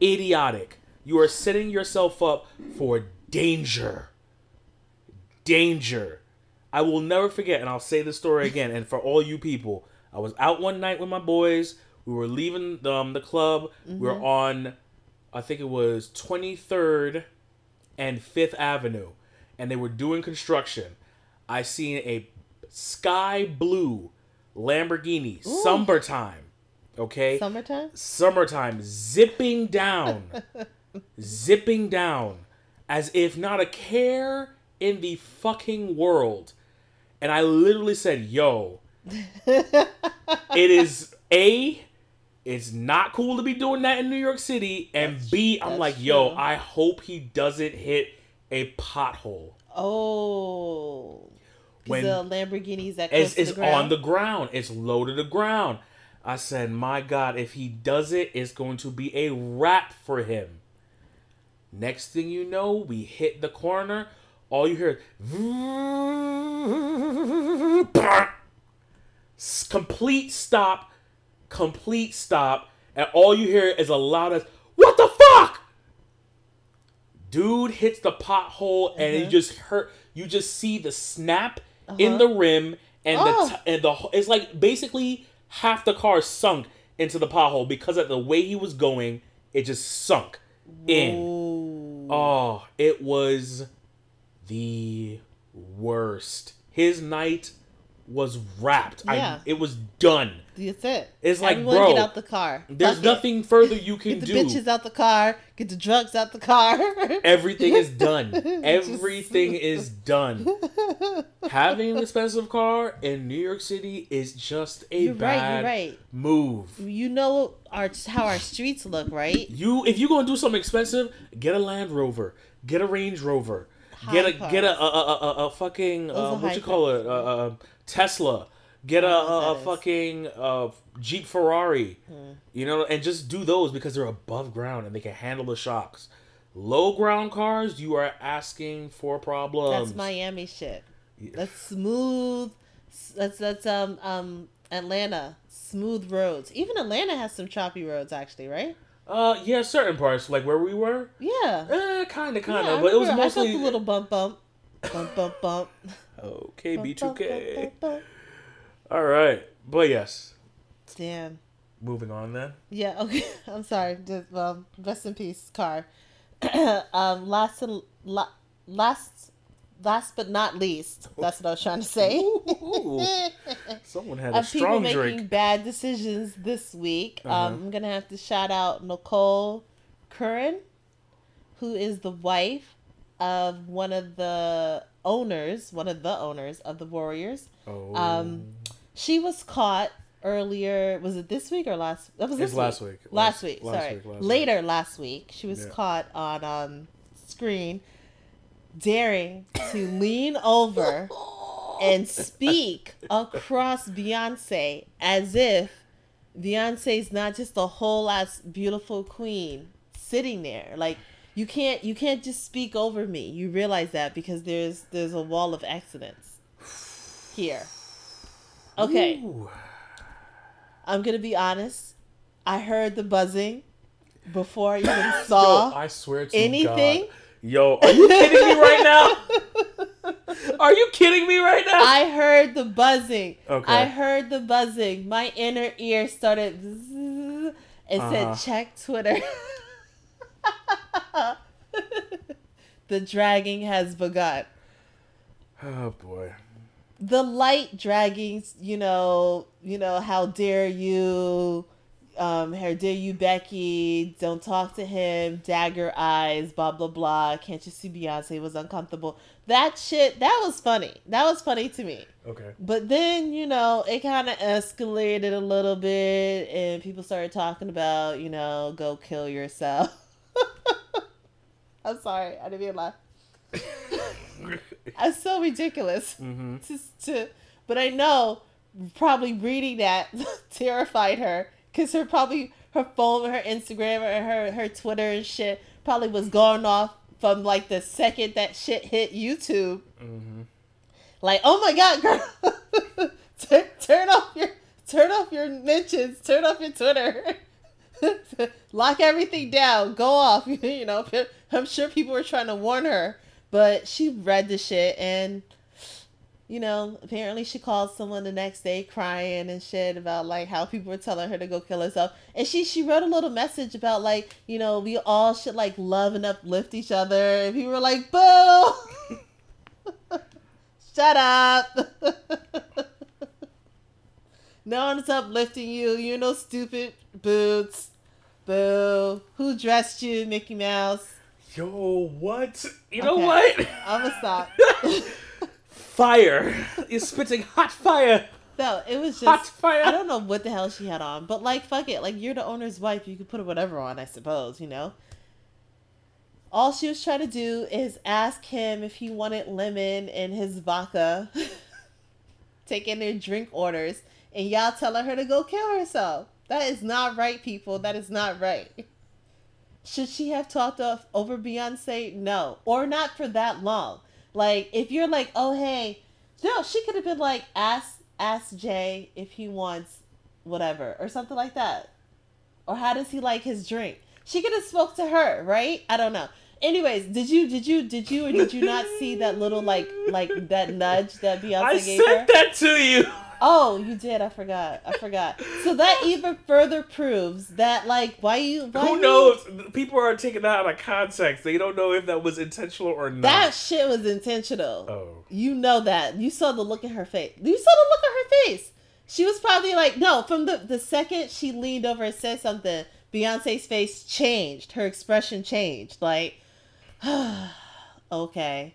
Speaker 1: idiotic. You are setting yourself up for danger. Danger. I will never forget, and I'll say the story again. And for all you people, I was out one night with my boys. We were leaving um, the club. We were on, I think it was 23rd and 5th Avenue, and they were doing construction. I seen a sky blue Lamborghini, summertime. Okay,
Speaker 2: Summertime?
Speaker 1: summertime zipping down zipping down as if not a care in the fucking world and i literally said yo it is a it's not cool to be doing that in new york city and b i'm
Speaker 2: that's
Speaker 1: like yo
Speaker 2: true.
Speaker 1: i hope he doesn't hit a pothole
Speaker 2: Oh.
Speaker 1: When-
Speaker 2: the Lamborghinis that
Speaker 1: it's
Speaker 2: the
Speaker 1: on the ground. It's low to the ground. I said, my God, if he does it, it's going to be a wrap for him. Next thing you know, we hit the corner. All you hear is complete stop, complete stop, and all you hear is a loud as "What the fuck!" Dude hits the pothole, and you
Speaker 2: Mhm.
Speaker 1: just hurt. You just see the snap in
Speaker 2: Uh-huh.
Speaker 1: the rim, and
Speaker 2: Oh.
Speaker 1: the t- and the it's like basically half the car sunk into the pothole because of the way he was going. It just sunk in.
Speaker 2: Ooh.
Speaker 1: Oh, it was the worst. His night was wrapped.
Speaker 2: Yeah.
Speaker 1: I it was done.
Speaker 2: That's it.
Speaker 1: It's like,
Speaker 2: Everyone
Speaker 1: bro,
Speaker 2: get out the car.
Speaker 1: There's
Speaker 2: Fuck it.
Speaker 1: nothing further you can
Speaker 2: Get the
Speaker 1: do.
Speaker 2: bitches out the car. Get the drugs out the car.
Speaker 1: Everything is done.
Speaker 2: Just-
Speaker 1: Everything is done. Having an expensive car in New York City is just a
Speaker 2: You're right.
Speaker 1: bad
Speaker 2: You're right.
Speaker 1: move.
Speaker 2: You know our how our streets look, right?
Speaker 1: You if you're gonna do something expensive, get a Land Rover, get a Range Rover, get a
Speaker 2: High
Speaker 1: get a a, a, a, a fucking uh, what you call it uh, uh, Tesla, get a,
Speaker 2: I
Speaker 1: a, a
Speaker 2: what that is.
Speaker 1: fucking uh, Jeep Ferrari,
Speaker 2: Hmm.
Speaker 1: you know, and just do those because they're above ground and they can handle the shocks. Low ground cars, you are asking for problems.
Speaker 2: That's Miami shit. That's smooth. That's that's um um Atlanta smooth roads. Even Atlanta has some choppy roads, actually, right?
Speaker 1: Uh, yeah, certain parts like where we were,
Speaker 2: Yeah.
Speaker 1: eh, kind of, kind of,
Speaker 2: I
Speaker 1: but it was
Speaker 2: remember- I felt
Speaker 1: mostly
Speaker 2: the little bump bump, bump bump bump.
Speaker 1: okay. B2K.
Speaker 2: bump, bump, bump, bump.
Speaker 1: All right, but yes,
Speaker 2: Damn.
Speaker 1: moving on then.
Speaker 2: Yeah, okay. I'm sorry. Just, well, rest in peace, Car. um, last and la- last, last but not least. That's what I was trying to say.
Speaker 1: Ooh, someone had a
Speaker 2: of people
Speaker 1: strong
Speaker 2: making
Speaker 1: drink.
Speaker 2: bad decisions this week.
Speaker 1: Uh-huh.
Speaker 2: Um, I'm gonna have to shout out Nicole Curran, who is the wife of one of the owners, one of the owners of the Warriors.
Speaker 1: Oh,
Speaker 2: Um, She was caught earlier. Was it this week or last? That was this
Speaker 1: last
Speaker 2: week.
Speaker 1: week.
Speaker 2: Last,
Speaker 1: Last-
Speaker 2: week.
Speaker 1: last
Speaker 2: sorry,
Speaker 1: week, last
Speaker 2: later last week. She was
Speaker 1: Yeah.
Speaker 2: caught on um, screen daring to lean over and speak across Beyonce as if Beyonce's not just a whole ass beautiful queen sitting there. Like you can't you can't just speak over me. You realize that because there's there's a wall of accidents here. Okay,
Speaker 1: Ooh.
Speaker 2: I'm gonna be honest. I heard the buzzing before I even
Speaker 1: Yo,
Speaker 2: saw
Speaker 1: I swear to
Speaker 2: anything.
Speaker 1: God. Yo, are you kidding me right now? Are you kidding me right now?
Speaker 2: I heard the buzzing.
Speaker 1: Okay.
Speaker 2: I heard the buzzing. My inner ear started and
Speaker 1: Uh-huh.
Speaker 2: said, check Twitter. the dragging has begun.
Speaker 1: oh boy.
Speaker 2: The light dragging, you know, you know, how dare you, um, how dare you, Becky, don't talk to him, dagger eyes, blah, blah, blah. Can't you see Beyonce was uncomfortable? That shit, that was funny. That was funny to me.
Speaker 1: Okay.
Speaker 2: But then, you know, it kind of escalated a little bit, and people started talking about, you know, go kill yourself. I'm sorry, I didn't mean to laugh. That's so ridiculous.
Speaker 1: mm-hmm.
Speaker 2: Just to, but I know probably reading that terrified her because her probably her phone, her Instagram, or her her Twitter and shit probably was going off from like the second that shit hit YouTube.
Speaker 1: Mm-hmm.
Speaker 2: Like, oh my god, girl, turn, turn off your turn off your mentions, turn off your Twitter, lock everything down, go off. You know, I'm sure people were trying to warn her, but she read the shit and. You know, apparently she called someone the next day crying and shit about like how people were telling her to go kill herself. And she she wrote a little message about like, you know, we all should like love and uplift each other. And people were like, boo! Shut up. No one's uplifting you. You're no stupid boots. Boo. Who dressed you, Mickey Mouse?
Speaker 1: Yo, what? You know
Speaker 2: Okay.
Speaker 1: what?
Speaker 2: I'm gonna stop.
Speaker 1: Fire. You're spitting hot fire.
Speaker 2: no, it was just Hot
Speaker 1: fire.
Speaker 2: I don't know what the hell she had on, but like, fuck it. Like, you're the owner's wife. You could put whatever on, I suppose, you know? All she was trying to do is ask him if he wanted lemon in his vodka, taking their drink orders, and y'all telling her to go kill herself. That is not right, people. That is not right. Should she have talked off over Beyonce? No. Or not for that long. Like, if you're like, oh, hey, no, she could have been like, ask, ask Jay if he wants whatever, or something like that. Or how does he like his drink? She could have spoke to her, right? I don't know. Anyways, did you did you did you or did you not see that little like like that nudge that Beyonce
Speaker 1: I
Speaker 2: gave her?
Speaker 1: sent that to you.
Speaker 2: Oh, you did. I forgot. I forgot. So that even further proves that like why you why
Speaker 1: Who
Speaker 2: you-
Speaker 1: knows? People are taking that out of context. They don't know if that was intentional or not.
Speaker 2: that shit was intentional.
Speaker 1: oh.
Speaker 2: You know that. You saw the look in her face. You saw the look on her face. She was probably like, no, from the, the second she leaned over and said something, Beyonce's face changed. Her expression changed. Like, okay.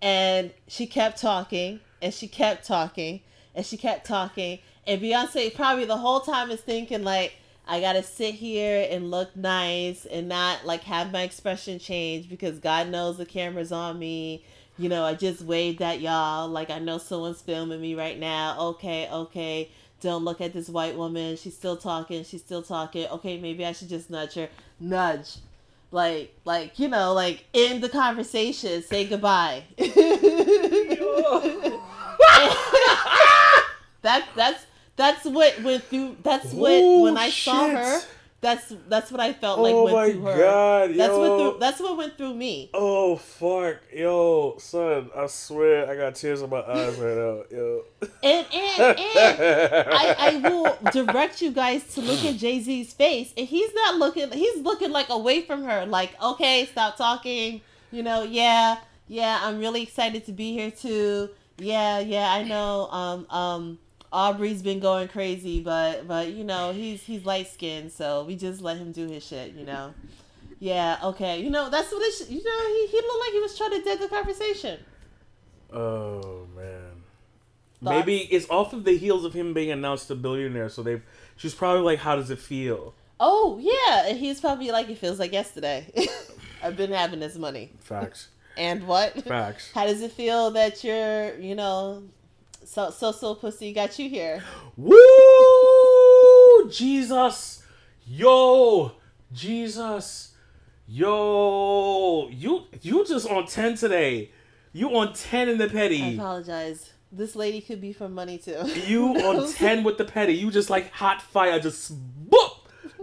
Speaker 2: And she kept talking and she kept talking and she kept talking. And Beyonce probably the whole time is thinking, like, I gotta sit here and look nice and not like have my expression change because God knows the camera's on me. You know, I just waved at y'all. Like, I know someone's filming me right now. Okay, okay. Don't look at this white woman. She's still talking. She's still talking. Okay, maybe I should just nudge her. Nudge. Like, like, you know, like end the conversation. Say goodbye. that that's that's what went through that's what
Speaker 1: Oh,
Speaker 2: when I saw her That's that's what I felt like
Speaker 1: oh
Speaker 2: went through her.
Speaker 1: god,
Speaker 2: That's
Speaker 1: yo.
Speaker 2: what through, that's what went through me.
Speaker 1: Oh fuck, yo, son! I swear, I got tears in my eyes right now, yo.
Speaker 2: And and and I, I will direct you guys to look at Jay Z's face, and he's not looking. He's looking like away from her, like okay, stop talking. You know, yeah, yeah. I'm really excited to be here too. Yeah, yeah. I know. Um, um. Aubrey's been going crazy, but but you know he's he's light skinned, so we just let him do his shit. You know. Yeah. Okay. You know that's what it. Sh- you know he he looked like he was trying to dead the conversation.
Speaker 1: Oh man.
Speaker 2: Thoughts?
Speaker 1: Maybe it's off of the heels of him being announced a billionaire, so they've. She's probably like, "How does it feel?"
Speaker 2: Oh yeah, and he's probably like it feels like yesterday. I've been having this money.
Speaker 1: Facts.
Speaker 2: And what?
Speaker 1: Facts.
Speaker 2: How does it feel that you're, you know, so so so pussy got you here?
Speaker 1: Woo! Jesus, yo, Jesus, yo, you you just on ten today. You on ten in the
Speaker 2: I
Speaker 1: petty.
Speaker 2: apologize. This lady could be for money too.
Speaker 1: You on ten with the petty. You just like hot fire. Just boop.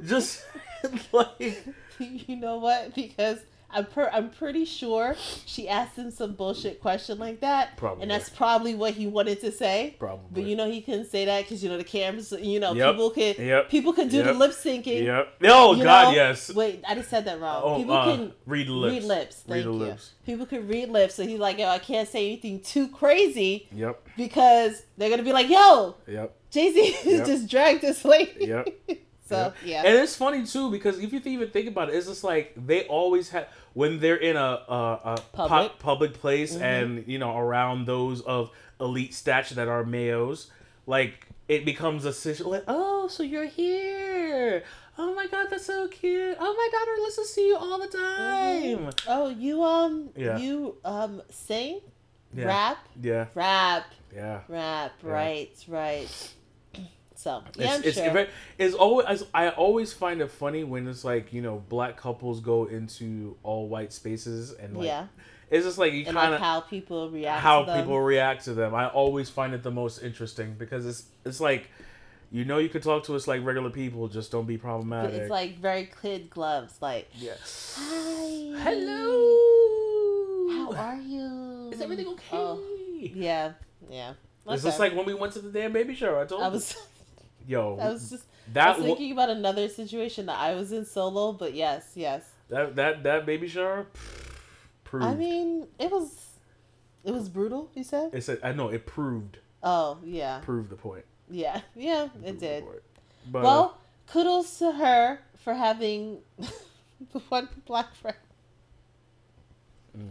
Speaker 1: Just like
Speaker 2: you know what? Because I'm per- I'm pretty sure she asked him some bullshit question like that,
Speaker 1: Probably.
Speaker 2: and that's probably what he wanted to say.
Speaker 1: Probably.
Speaker 2: But you know he couldn't say that because you know the cameras. You know
Speaker 1: Yep.
Speaker 2: people could
Speaker 1: Yep.
Speaker 2: people could do the lip syncing.
Speaker 1: Yep. Oh
Speaker 2: you
Speaker 1: God,
Speaker 2: know?
Speaker 1: yes.
Speaker 2: Wait, I just said that wrong.
Speaker 1: Oh,
Speaker 2: people
Speaker 1: uh,
Speaker 2: can
Speaker 1: read lips.
Speaker 2: read lips. Thank
Speaker 1: the
Speaker 2: you.
Speaker 1: lips.
Speaker 2: People can read lips, so he's like, "Yo, I can't say anything too crazy
Speaker 1: Yep.
Speaker 2: because they're gonna be like, yo,
Speaker 1: Yep.
Speaker 2: Jay Z
Speaker 1: Yep.
Speaker 2: just dragged this lady."
Speaker 1: Yep.
Speaker 2: so
Speaker 1: Yep.
Speaker 2: yeah,
Speaker 1: And it's funny too because if you even think about it, it's just like they always have when they're in a a, a
Speaker 2: Public.
Speaker 1: pu- public place
Speaker 2: Mhm.
Speaker 1: and you know around those of elite stature that are mayos, like it becomes a situation like, oh, so you're here. Oh my god, that's so cute. Oh my daughter listens to you all the time.
Speaker 2: oh, you um,
Speaker 1: Yeah.
Speaker 2: you um, sing,
Speaker 1: Yeah.
Speaker 2: rap,
Speaker 1: Yeah,
Speaker 2: rap,
Speaker 1: yeah.
Speaker 2: rap,
Speaker 1: Yeah.
Speaker 2: right, right. So yeah,
Speaker 1: it's, it's,
Speaker 2: sure.
Speaker 1: very- it's always I always find it funny when it's like you know black couples go into all white spaces and like
Speaker 2: yeah,
Speaker 1: it's just like you kind
Speaker 2: like
Speaker 1: of
Speaker 2: how people react.
Speaker 1: how
Speaker 2: to them.
Speaker 1: people react to them. I always find it the most interesting because it's it's like you know you could talk to us like regular people, just don't be
Speaker 2: But
Speaker 1: problematic.
Speaker 2: it's like very kid gloves, like
Speaker 1: yes.
Speaker 2: hi,
Speaker 1: Hello.
Speaker 2: How are you?
Speaker 1: Is everything okay?
Speaker 2: Oh, yeah, yeah.
Speaker 1: It's just like when we went to the damn baby shower. I told
Speaker 2: I
Speaker 1: you.
Speaker 2: was,
Speaker 1: yo
Speaker 2: I was just, I was
Speaker 1: wa-
Speaker 2: thinking about another situation that I was in solo, but yes, yes.
Speaker 1: that that that baby shower proved.
Speaker 2: I mean, it was, it was brutal. You said?
Speaker 1: it said I know it proved
Speaker 2: Oh yeah,
Speaker 1: proved the point.
Speaker 2: yeah, yeah. It
Speaker 1: the
Speaker 2: did.
Speaker 1: But
Speaker 2: Well, kudos to her for having the one black friend.
Speaker 1: Mm.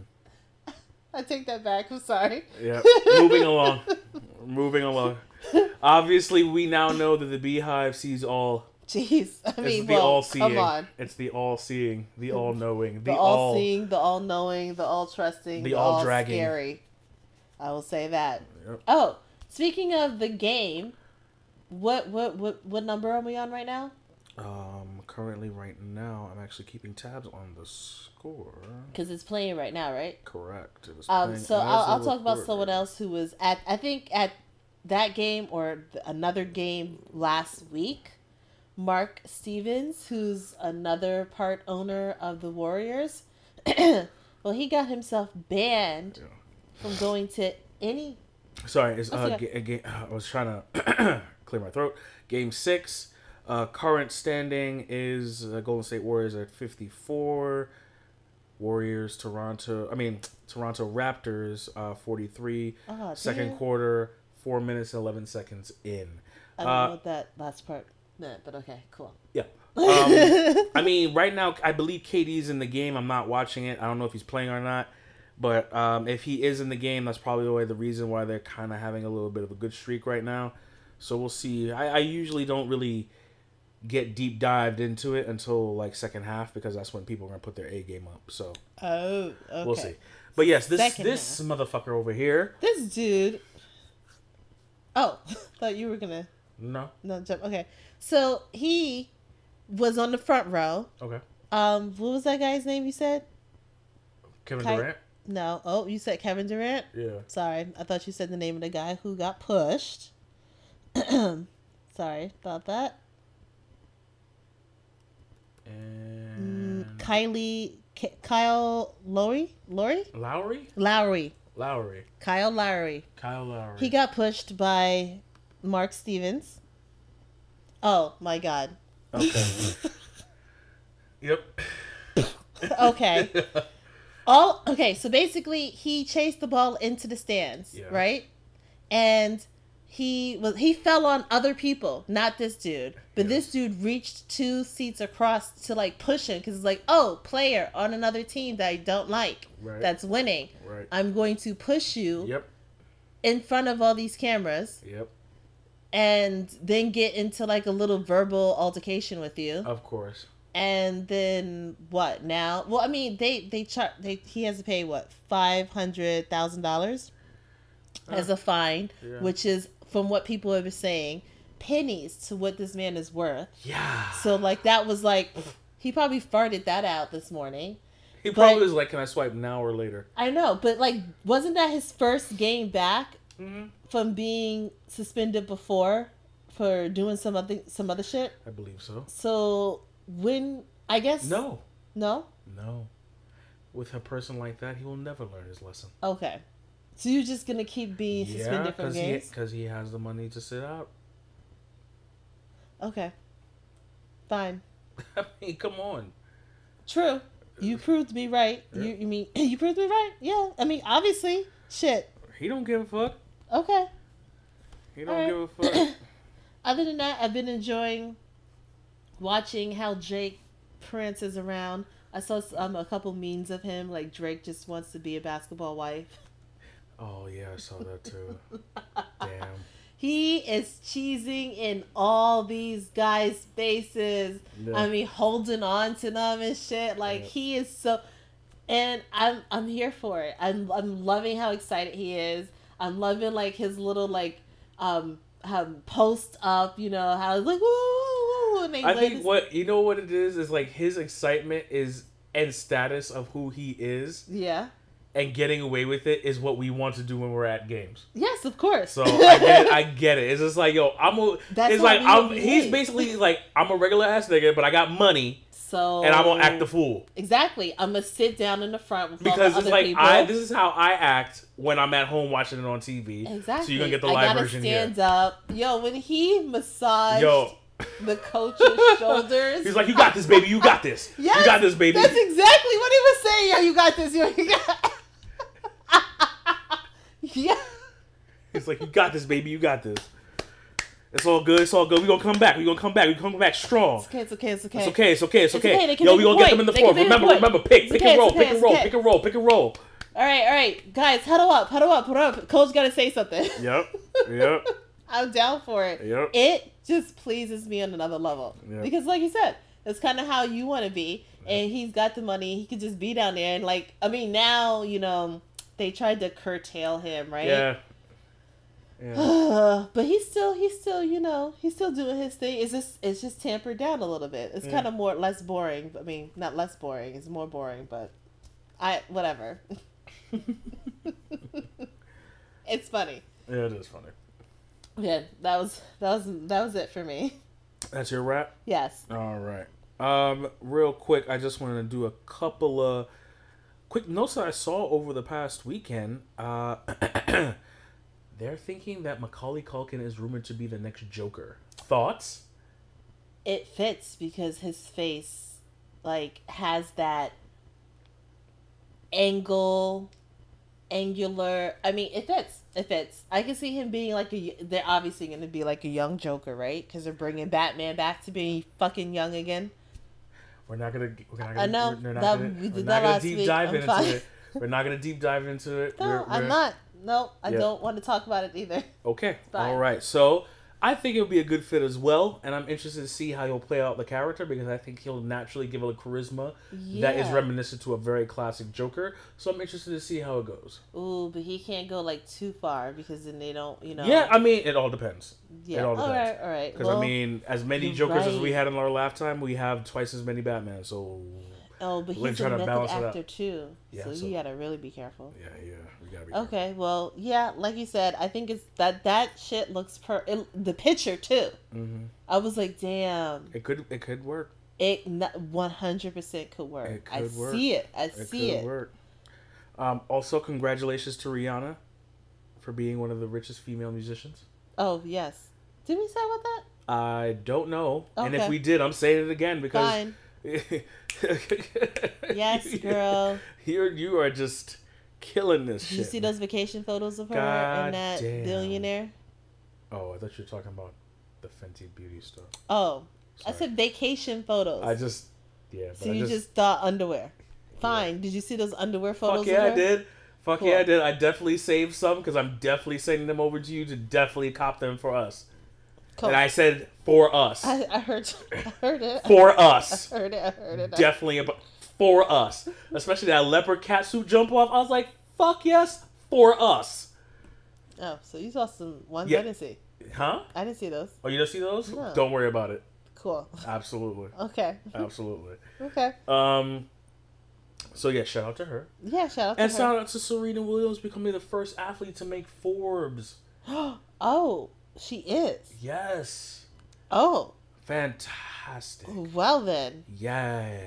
Speaker 2: I take that back. I'm sorry.
Speaker 1: Yeah, moving along. Moving along. Obviously, we now know that the BeyHive sees all.
Speaker 2: Jeez, I
Speaker 1: It's
Speaker 2: mean,
Speaker 1: the
Speaker 2: well,
Speaker 1: all-seeing.
Speaker 2: come on.
Speaker 1: It's the all-seeing, the all-knowing,
Speaker 2: The,
Speaker 1: the,
Speaker 2: all
Speaker 1: all.
Speaker 2: seeing, the all knowing, the all trusting,
Speaker 1: The
Speaker 2: the, all
Speaker 1: all-dragging.
Speaker 2: scary. I will say that.
Speaker 1: Yep.
Speaker 2: Oh, speaking of the game, what what what what number are we on right now?
Speaker 1: Um, currently, right now, I'm actually keeping tabs on the score.
Speaker 2: Because it's playing right now, right?
Speaker 1: Correct.
Speaker 2: Um, so I'll, I'll talk about someone else who was at I think at that game or another game last week. Mark Stevens, who's another part owner of the Warriors. well, he got himself banned
Speaker 1: Yeah.
Speaker 2: from going to any.
Speaker 1: Sorry, it's uh,
Speaker 2: okay.
Speaker 1: ga- ga- I was trying to clear my throat. Game six. Uh, current standing is uh, Golden State Warriors at 54. Warriors, Toronto. I mean, Toronto Raptors, uh, 43.
Speaker 2: Oh,
Speaker 1: Second quarter, four minutes and 11 seconds in.
Speaker 2: I don't
Speaker 1: Uh,
Speaker 2: know what that last part meant, but okay, cool.
Speaker 1: Yeah. Um, I mean, right now, I believe KD's in the game. I'm not watching it. I don't know if he's playing or not. But um, if he is in the game, that's probably the reason why they're kind of having a little bit of a good streak right now. So we'll see. I, I usually don't really get deep dived into it until like second half because that's when people are gonna put their A game up. So
Speaker 2: Oh, okay.
Speaker 1: we'll see. But yes, this
Speaker 2: Second
Speaker 1: this motherfucker over here.
Speaker 2: This dude. Oh, thought you were gonna
Speaker 1: No.
Speaker 2: no jump. Okay, so he was on the front row.
Speaker 1: Okay.
Speaker 2: Um, what was that guy's name? You said
Speaker 1: Kevin
Speaker 2: Kai-
Speaker 1: Durant.
Speaker 2: no. Oh, you said Kevin Durant.
Speaker 1: Yeah.
Speaker 2: Sorry, I thought you said the name of the guy who got pushed. Sorry about that.
Speaker 1: And
Speaker 2: Kylie, K- Kyle Lowry, Lowry,
Speaker 1: Lowry,
Speaker 2: Lowry,
Speaker 1: Lowry,
Speaker 2: Kyle Lowry.
Speaker 1: Kyle Lowry.
Speaker 2: He got pushed by Mark Stevens. Oh my God.
Speaker 1: okay. yep.
Speaker 2: Okay. All okay. So basically, he chased the ball into the stands,
Speaker 1: Yeah.
Speaker 2: right? And he was he fell on other people, not this dude. But this dude reached two seats across to like push him because it's like, oh, player on another team that I don't like,
Speaker 1: Right.
Speaker 2: that's winning.
Speaker 1: right.
Speaker 2: I'm going to push you
Speaker 1: Yep.
Speaker 2: in front of all these cameras
Speaker 1: Yep.
Speaker 2: and then get into like a little verbal altercation with you.
Speaker 1: Of course.
Speaker 2: and then what now well i mean they they chart they he has to pay what five hundred thousand dollars uh, as a fine
Speaker 1: Yeah.
Speaker 2: which is from what people have been saying pennies to what this man is worth
Speaker 1: Yeah.
Speaker 2: so like that was like he probably farted that out this morning
Speaker 1: he
Speaker 2: but-
Speaker 1: probably was like, "Can I swipe now or later?"
Speaker 2: i know but like wasn't that his first game back
Speaker 1: Mm-hmm.
Speaker 2: from being suspended before for doing some other some other shit
Speaker 1: I believe so.
Speaker 2: so when i guess
Speaker 1: No.
Speaker 2: no
Speaker 1: No. With a person like that, he will never learn his lesson.
Speaker 2: Okay. So you're just gonna keep being
Speaker 1: Yeah,
Speaker 2: suspended from
Speaker 1: because he
Speaker 2: games?
Speaker 1: because he has the money to sit out.
Speaker 2: Okay. Fine.
Speaker 1: I mean, come on.
Speaker 2: True. You proved me right.
Speaker 1: Yeah.
Speaker 2: You you mean you proved me right? Yeah. I mean obviously. Shit.
Speaker 1: He don't give a fuck.
Speaker 2: Okay.
Speaker 1: He don't
Speaker 2: Alright.
Speaker 1: give a fuck.
Speaker 2: Other than that, I've been enjoying watching how Drake prances around. I saw um, a couple memes of him like Drake just wants to be a basketball wife.
Speaker 1: oh yeah, I saw that too. Damn.
Speaker 2: He is cheesing in all these guys' faces.
Speaker 1: Yeah.
Speaker 2: I mean, holding on to them and shit. Like
Speaker 1: Yeah.
Speaker 2: he is so, and I'm I'm here for it. I'm I'm loving how excited he is. I'm loving like his little like um um post up. You know how it's like woo woo woo. And they
Speaker 1: I think
Speaker 2: this-
Speaker 1: what you know what it is is like his excitement is and status of who he is
Speaker 2: yeah.
Speaker 1: And getting away with it is what we want to do when we're at games.
Speaker 2: Yes, of course.
Speaker 1: So I get it. I get it. It's just like yo, I'm a.
Speaker 2: That's
Speaker 1: it's like I'm. He's
Speaker 2: behave.
Speaker 1: basically like I'm a regular ass nigga, but I got money
Speaker 2: so
Speaker 1: and I'm gonna act the fool
Speaker 2: exactly. I'm gonna sit down in the front with
Speaker 1: because
Speaker 2: all
Speaker 1: it's like
Speaker 2: people.
Speaker 1: I. This is how I act when I'm at home watching it on TV.
Speaker 2: Exactly.
Speaker 1: So you're gonna get the
Speaker 2: I
Speaker 1: live version
Speaker 2: stand
Speaker 1: here.
Speaker 2: up. Yo, when he massaged
Speaker 1: Yo.
Speaker 2: the coach's shoulders,
Speaker 1: He's like, you got this, baby. You got this.
Speaker 2: Yes,
Speaker 1: you got this, baby.
Speaker 2: That's exactly what he was saying. Yo, you got this. Yo, you got. yeah.
Speaker 1: He's like, you got this, baby. You got this. It's all good. It's all good. We gonna come back. We gonna come back. We come back strong.
Speaker 2: It's okay. It's okay. It's okay.
Speaker 1: It's okay. It's okay. It's
Speaker 2: It's
Speaker 1: okay.
Speaker 2: okay, they can
Speaker 1: Yo, we gonna get them in the fourth. Remember, remember, pick, pick
Speaker 2: okay,
Speaker 1: and roll,
Speaker 2: it's okay,
Speaker 1: pick and
Speaker 2: it's
Speaker 1: roll, pick and roll, pick and roll.
Speaker 2: All right. All right, guys, huddle up. Huddle up. Huddle up. Coach got to say something.
Speaker 1: Yep. Yep.
Speaker 2: I'm down for it.
Speaker 1: Yep.
Speaker 2: It just pleases me on another level
Speaker 1: Yeah.
Speaker 2: because, like you said, that's kind of how you want to be. And he's got the money. He could just be down there and like. I mean, now you know they tried to curtail him, right?
Speaker 1: Yeah. Yeah.
Speaker 2: but he's still he's still you know he's still doing his thing. It's just it's just tampered down a little bit. It's
Speaker 1: Yeah.
Speaker 2: kind of more less boring. I mean, not less boring. It's more boring, but I whatever. it's funny.
Speaker 1: Yeah, it is funny.
Speaker 2: Yeah, that was that was that was it for me.
Speaker 1: That's your wrap.
Speaker 2: Yes.
Speaker 1: All right. Um, real quick, I just wanted to do a couple of quick notes that I saw over the past weekend. Uh, they're thinking that Macaulay Culkin is rumored to be the next Joker. Thoughts?
Speaker 2: It fits because his face like has that angle angular I mean it fits it fits I can see him being like a they're obviously going to be like a young Joker right because they're bringing Batman back to being fucking young again
Speaker 1: We're not gonna. We're not gonna.
Speaker 2: I know.
Speaker 1: We're not
Speaker 2: That-
Speaker 1: gonna,
Speaker 2: we
Speaker 1: we're
Speaker 2: did
Speaker 1: not
Speaker 2: that
Speaker 1: gonna
Speaker 2: last
Speaker 1: deep
Speaker 2: week.
Speaker 1: dive
Speaker 2: I'm
Speaker 1: into
Speaker 2: fine.
Speaker 1: it. We're not gonna deep dive into it.
Speaker 2: no
Speaker 1: We're-
Speaker 2: I'm not no I
Speaker 1: Yeah.
Speaker 2: don't want to talk about it either
Speaker 1: Okay. All right. So I think it'll be a good fit as well, and I'm interested to see how he'll play out the character because I think he'll naturally give it a charisma that is reminiscent to a very classic Joker. So I'm interested to see how it goes.
Speaker 2: ooh but he can't go like too far because then they don't you know
Speaker 1: Yeah, I mean, it all depends.
Speaker 2: yeah
Speaker 1: all
Speaker 2: all
Speaker 1: depends.
Speaker 2: right all right
Speaker 1: Because
Speaker 2: well,
Speaker 1: I mean, as many Jokers as we had in our lifetime, we have twice as many Batman. So
Speaker 2: Oh, but he's a method actor too,
Speaker 1: Yeah,
Speaker 2: so,
Speaker 1: so-
Speaker 2: you gotta really be careful.
Speaker 1: yeah, yeah, we gotta be. careful.
Speaker 2: Okay, well, yeah, like you said, I think it's that that shit looks per it, the picture too.
Speaker 1: Mhm.
Speaker 2: I was like, damn,
Speaker 1: It could, it could work.
Speaker 2: It one hundred percent could work.
Speaker 1: It
Speaker 2: I
Speaker 1: work.
Speaker 2: see it. I
Speaker 1: It
Speaker 2: see
Speaker 1: could
Speaker 2: it.
Speaker 1: work. Um, also, congratulations to Rihanna for being one of the richest female musicians.
Speaker 2: Oh yes. Did we say about that?
Speaker 1: I don't know, and if we did, I'm saying it again because
Speaker 2: Fine. Yes, girl.
Speaker 1: You're you are just killing this
Speaker 2: Did
Speaker 1: shit.
Speaker 2: you see
Speaker 1: man.
Speaker 2: those vacation photos of her
Speaker 1: God
Speaker 2: and that
Speaker 1: damn.
Speaker 2: billionaire?
Speaker 1: Oh, I thought you were talking about the Fenty Beauty stuff.
Speaker 2: Oh, I said vacation photos.
Speaker 1: I just yeah. But
Speaker 2: so
Speaker 1: I
Speaker 2: you just, thought underwear. Fine. Did you see those underwear photos?
Speaker 1: fuck yeah, I
Speaker 2: of her?
Speaker 1: did. Fuck
Speaker 2: Cool.
Speaker 1: yeah, I did. I definitely saved some because I'm definitely sending them over to you to definitely cop them for us. And I said for us,
Speaker 2: I, I heard. I heard it.
Speaker 1: for
Speaker 2: I
Speaker 1: us,
Speaker 2: heard it. I heard it.
Speaker 1: definitely ab- for us. Especially that leopard cat suit jump off. I was like, fuck yes, for us.
Speaker 2: Oh, so you saw some ones
Speaker 1: Yeah.
Speaker 2: I didn't see.
Speaker 1: Huh?
Speaker 2: I didn't see those.
Speaker 1: Oh, you don't see those?
Speaker 2: No.
Speaker 1: Don't worry about it.
Speaker 2: Cool.
Speaker 1: Absolutely,
Speaker 2: Okay.
Speaker 1: absolutely.
Speaker 2: Okay.
Speaker 1: Um. So yeah, shout out to her,
Speaker 2: Yeah. Shout out to
Speaker 1: and
Speaker 2: her.
Speaker 1: shout out to Serena Williams becoming the first athlete to make Forbes.
Speaker 2: oh, she is.
Speaker 1: Yes,
Speaker 2: Oh,
Speaker 1: fantastic.
Speaker 2: well then.
Speaker 1: Yeah.